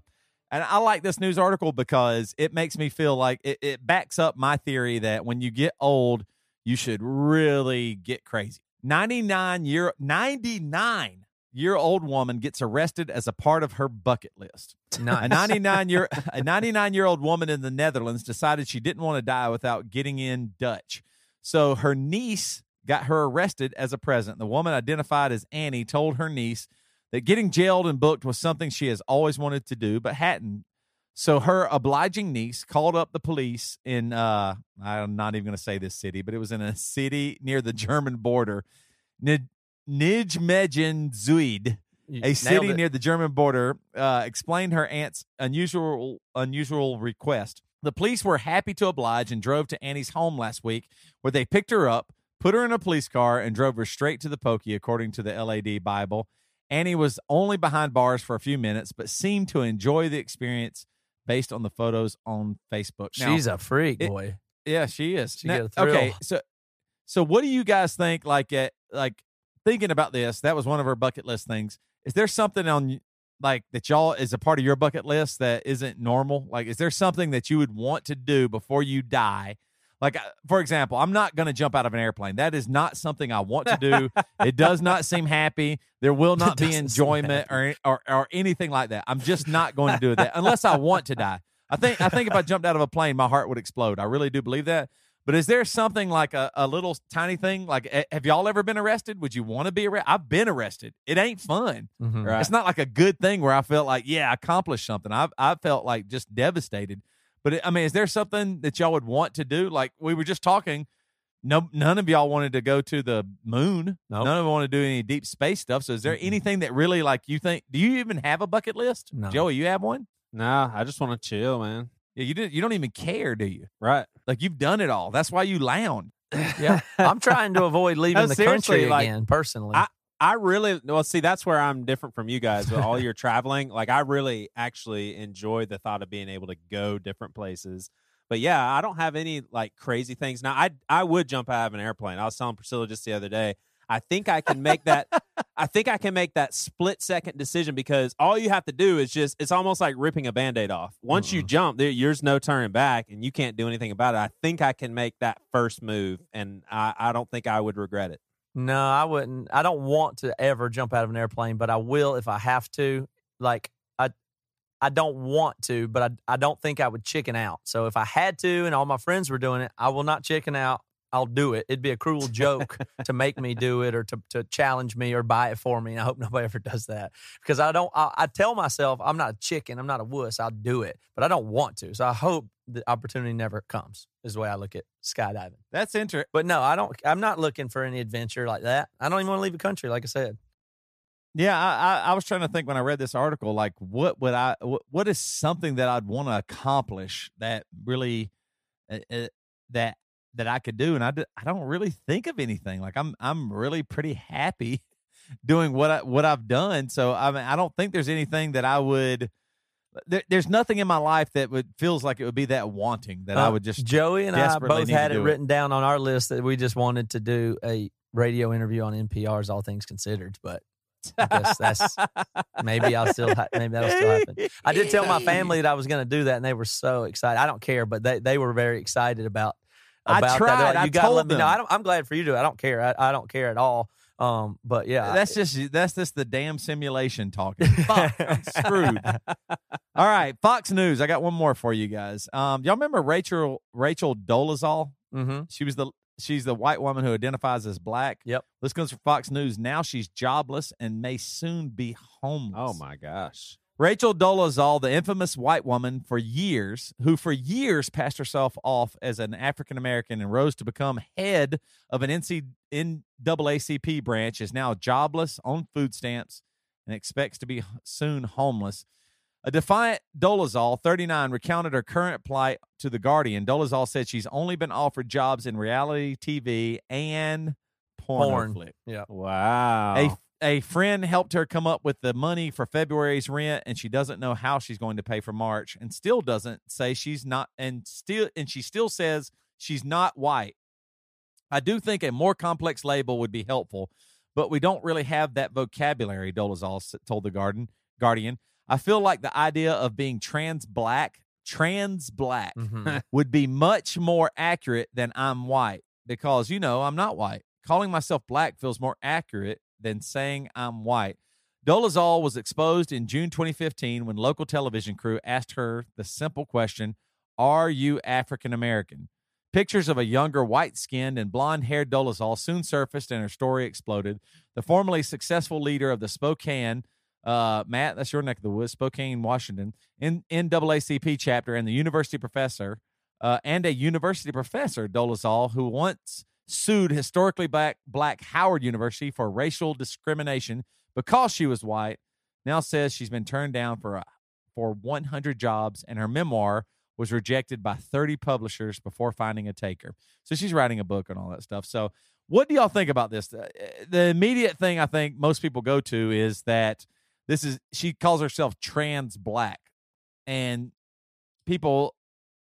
and I like this news article because it makes me feel like it, it backs up my theory that when you get old, you should really get crazy. 99 year 99 year old woman gets arrested as a part of her bucket list. Nice. A 99 year a 99 year old woman in the Netherlands decided she didn't want to die without getting in Dutch. So her niece got her arrested as a present. The woman identified as Annie told her niece that getting jailed and booked was something she has always wanted to do but hadn't. So her obliging niece called up the police in uh I'm not even going to say this city, but it was in a city near the German border. Nij- Nijmegen Zuid a city it. near the German border, uh, explained her aunt's unusual unusual request. The police were happy to oblige and drove to Annie's home last week, where they picked her up, put her in a police car, and drove her straight to the pokey, according to the LAD Bible. Annie was only behind bars for a few minutes, but seemed to enjoy the experience based on the photos on Facebook. Now- She's a freak, it- boy. yeah, she is. She Now- get a thrill. okay, so so what do you guys think? Like, uh, like thinking about this, that was one of her bucket list things. Is there something on like that y'all is a part of your bucket list that isn't normal? Like, is there something that you would want to do before you die? Like, uh, for example, I'm not going to jump out of an airplane. That is not something I want to do. it does not seem happy. There will not be enjoyment or, or or anything like that. I'm just not going to do that unless I want to die. I think I think if I jumped out of a plane, my heart would explode. I really do believe that. But is there something like a, a little tiny thing? Like, eh, have y'all ever been arrested? Would you want to be arrested? I've been arrested. It ain't fun. Mhm. Right. It's not like a good thing where I felt like, yeah, I accomplished something. I've I felt like just devastated. But it, I mean, is there something that y'all would want to do? Like we were just talking. No, none of y'all wanted to go to the moon. Nope. None of them want to do any deep space stuff. So, is there Mm-mm. anything that really like you think? Do you even have a bucket list? No. Joey, you have one? Nah, I just want to chill, man. Yeah, you didn't. You don't even care, do you? Right. Like you've done it all. That's why you lounge. Yeah, I'm trying to avoid leaving No, the country like, again. Personally, I- I really well see that's where I'm different from you guys with all your traveling. Like I really actually enjoy the thought of being able to go different places. But yeah, I don't have any like crazy things. Now I I would jump out of an airplane. I was telling Priscilla just the other day. I think I can make that. I think I can make that split second decision because all you have to do is just. It's almost like ripping a band aid off. Once you jump, there, there's no turning back, and you can't do anything about it. I think I can make that first move, and I, I don't think I would regret it. No, I wouldn't. I don't want to ever jump out of an airplane, but I will if I have to. Like I, I don't want to, but I, I don't think I would chicken out. So if I had to, and all my friends were doing it, I will not chicken out. I'll do it. It'd be a cruel joke to make me do it or to, to challenge me or buy it for me. And I hope nobody ever does that because I don't. I, I tell myself I'm not a chicken. I'm not a wuss. I'll do it, but I don't want to. So I hope the opportunity never comes. Is the way I look at skydiving. That's interesting. But no, I don't. I'm not looking for any adventure like that. I don't even want to leave the country. Like I said. Yeah, I, I, I was trying to think when I read this article, like what would I, what, what is something that I'd want to accomplish that really, uh, uh, that that I could do, and I, d- I don't really think of anything. Like I'm I'm really pretty happy doing what I what I've done. So I mean, I don't think there's anything that I would. There, there's nothing in my life that would feels like it would be that wanting that I Uh, would just Joey and I both had it do it. written down on our list that we just wanted to do a radio interview on NPR's All Things Considered, but I guess that's maybe I'll still maybe that'll still happen. I did tell my family that I was going to do that, and they were so excited. I don't care, but they they were very excited about I tried. Like, I you gotta told let me know. I don't, I'm glad for you to. I don't care. I, I don't care at all. Um, but yeah, That's just that's just the damn simulation talking. Fuck, I'm screwed. All right, Fox News. I got one more for you guys. Um, y'all remember Rachel Rachel Dolezal? hmm She was the she's the white woman who identifies as black. Yep. This comes from Fox News. Now she's jobless and may soon be homeless. Oh my gosh. Rachel Dolezal, the infamous white woman for years, who for years passed herself off as an African American and rose to become head of an NC, NAACP branch, is now jobless, on food stamps, and expects to be soon homeless. A defiant Dolezal, 39, recounted her current plight to The Guardian. Dolezal said she's only been offered jobs in reality TV and porn. porn. flick. Yeah. Wow. A a friend helped her come up with the money for February's rent, and she doesn't know how she's going to pay for March, and still doesn't say she's not, and still, and she still says she's not white. I do think a more complex label would be helpful, but we don't really have that vocabulary. Dolezal told the Garden Guardian. I feel like the idea of being trans black, trans black, Mhm. would be much more accurate than I'm white because you know I'm not white. Calling myself black feels more accurate than saying I'm white. Dolezal was exposed in June 2015 when local television crew asked her the simple question, "Are you African American?" Pictures of a younger, white-skinned and blonde-haired Dolezal soon surfaced, and her story exploded. The formerly successful leader of the Spokane, uh, Matt, that's your neck of the woods, Spokane, Washington, in NAACP chapter, and the university professor, uh, and a university professor, Dolezal, who once sued historically black, black Howard University for racial discrimination because she was white, now says she's been turned down for a, for 100 jobs, and her memoir was rejected by 30 publishers before finding a taker. So she's writing a book and all that stuff. So, what do y'all think about this? Uh, The immediate thing I think most people go to is that this is she calls herself trans black, and people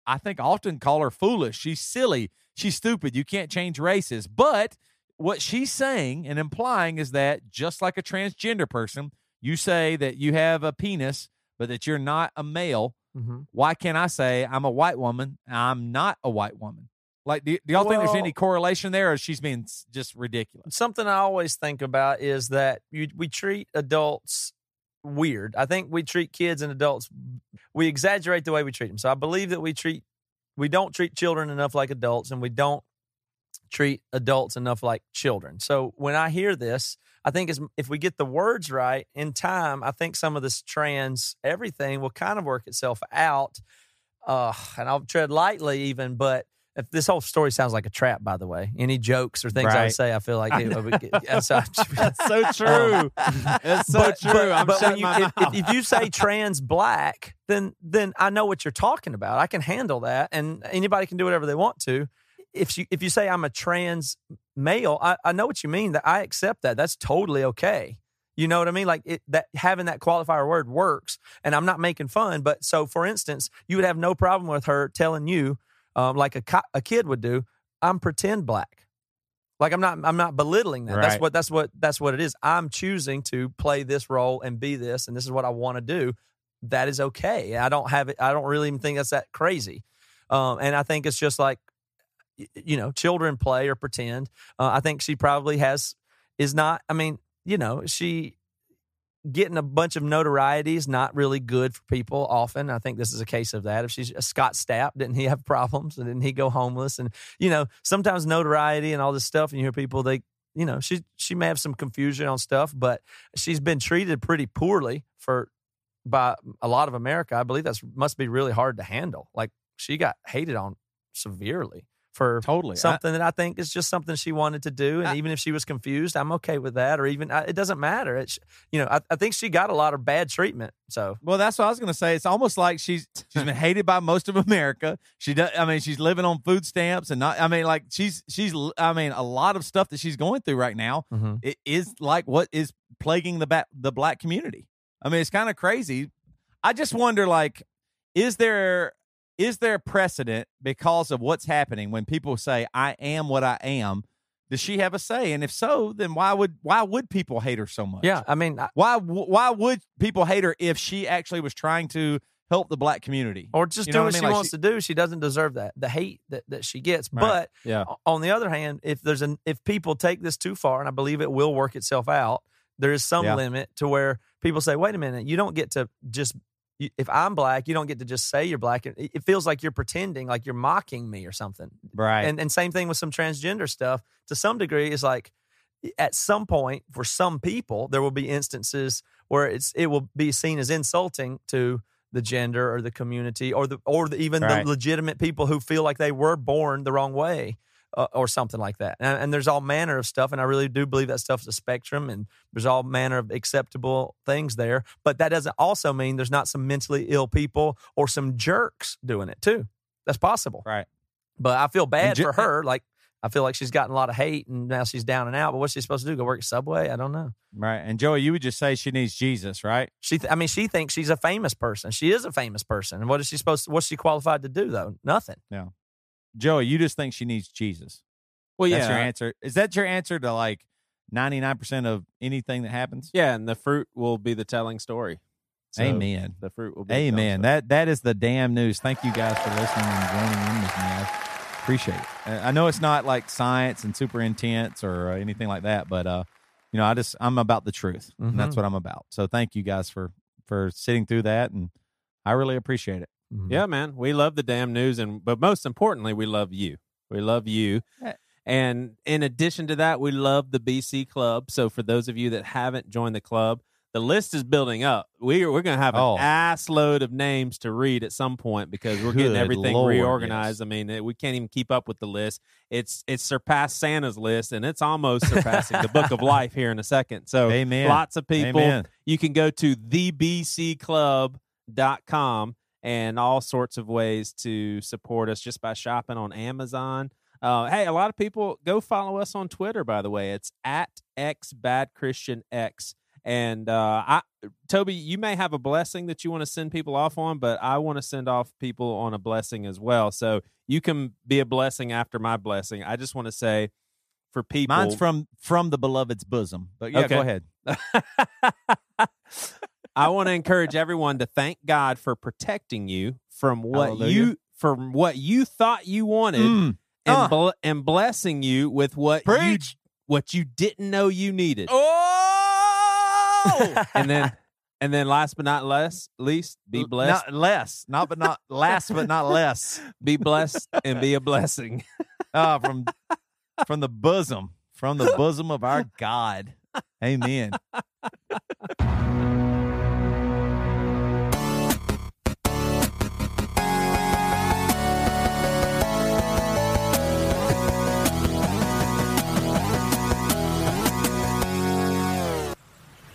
I think often call her foolish. She's silly. She's stupid. You can't change races. But what she's saying and implying is that just like a transgender person, you say that you have a penis, but that you're not a male. Mhm. Why can't I say I'm a white woman? and I'm not a white woman. Like, do, do y'all think there's any correlation there, or she's being just ridiculous? something I always think about is that you, we treat adults weird. I think we treat kids and adults we exaggerate the way we treat them. So I believe that we treat we don't treat children enough like adults and we don't treat adults enough like children. So when I hear this, I think if we get the words right in time, I think some of this trans everything will kind of work itself out. Uh, and I'll tread lightly even, but if this whole story sounds like a trap, by the way, any jokes or things I would say, I feel like it would get, That's so true. Um, That's so but, true. But, I'm but you, my if, mouth. if, if you say trans black, then then I know what you're talking about. I can handle that, and anybody can do whatever they want to. If you if you say I'm a trans male, I, I know what you mean. That I accept that. That's totally okay. You know what I mean? Like it, that having that qualifier word works, and I'm not making fun. But so, for instance, you would have no problem with her telling you, um, like a co- a kid would do, I'm pretend black. Like I'm not I'm not belittling that. That's what that's what that's what it is. I'm choosing to play this role and be this, and this is what I want to do. That is okay. I don't have it. I don't really even think that's that crazy. Um, and I think it's just like you know, children play or pretend. Uh, I think she probably has is not. I mean, you know, she getting a bunch of notoriety is not really good for people often. I think this is a case of that. If she's uh, Scott Stapp, didn't he have problems and didn't he go homeless? And you know, sometimes notoriety and all this stuff, and you hear people they, you know, she she may have some confusion on stuff, but she's been treated pretty poorly for by a lot of America. I believe that's must be really hard to handle. Like she got hated on severely for Totally. I- something that I think is just something she wanted to do. And I- even if she was confused, I'm okay with that. Or even I- it doesn't matter. It's you know I, I think she got a lot of bad treatment. So Well, that's what I was going to say. It's almost like she's she's been hated by most of America. She does. I mean, she's living on food stamps and not. I mean, like she's she's. I mean, a lot of stuff that she's going through right now mm-hmm. it is like what is plaguing the ba- the black community. I mean, it's kind of crazy. I just wonder, like, is there is there precedent because of what's happening when people say I am what I am? Does she have a say? And if so, then why would why would people hate her so much? yeah, I mean, I- Why why would people hate her if she actually was trying to help the black community? or just You do what, what I she? Like wants she- to do. She doesn't deserve that the hate that, that she gets. Right. But Yeah. on the other hand, if there's an if people take this too far, and I believe it will work itself out, there is some Yeah. limit to where people say, "Wait a minute, you don't get to just." You- If I'm black, you don't get to just say you're black. It it feels like you're pretending, like you're mocking me or something. Right. And and same thing with some transgender stuff. To some degree, is like at some point for some people there will be instances where it's it will be seen as insulting to the gender or the community or the or the, even Right. the legitimate people who feel like they were born the wrong way uh, or something like that. And, and there's all manner of stuff, and I really do believe that stuff is a spectrum, and there's all manner of acceptable things there. But that doesn't also mean there's not some mentally ill people or some jerks doing it too. That's possible. Right. But I feel bad for her. Like I feel like she's gotten a lot of hate, and now she's down and out. But what's she supposed to do? Go work at Subway? I don't know. right. And Joey, you would just say she needs Jesus, right? She, th- I mean, she thinks she's a famous person. She is a famous person. And what is she supposed? To, what's she qualified to do though? Nothing. Joey, you just think she needs Jesus. Well, That's your answer. Is that your answer to like ninety nine percent of anything that happens? Yeah, and the fruit will be the telling story. So Amen. The fruit will be. the telling Amen. story. That that is the damn news. Thank you guys for listening and joining in with me. I appreciate it. Uh, I know it's not like science and super intense or uh, anything like that, but uh, you know, I just I'm about the truth, and that's what I'm about. So thank you guys for for sitting through that, and I really appreciate it. Mm-hmm. Yeah, man. We love the damn news, and but most importantly, we love you. We love you. Yeah. And in addition to that, we love the BC Club. So for those of you that haven't joined the club, the list is building up. We we're going to have an Oh. ass load of names to read at some point because we're getting Good everything Lord, reorganized. I mean, it- we can't even keep up with the list. It's it's surpassed Santa's list, and it's almost surpassing the Book of Life here in a second. So Amen. lots of people. Amen. You can go to thebcclub.com and all sorts of ways to support us just by shopping on Amazon. Uh, hey, a lot of people go follow us on Twitter, by the way. It's at X Bad Christian X. And uh, I, Toby, you may have a blessing that you want to send people off on, but I want to send off people on a blessing as well. So you can be a blessing after my blessing. I just want to say for people, Mine's from from the beloved's bosom, but yeah, Okay. go ahead. I want to encourage everyone to thank God for protecting you from what Hallelujah. you from what you thought you wanted Mm. and Uh. bl- and blessing you with what you what you didn't know you needed. Oh, And then and then last but not less, least, be blessed, Not less, not but not last, but not less. be blessed and be a blessing. Uh, from from the bosom, from the bosom of our God. Amen.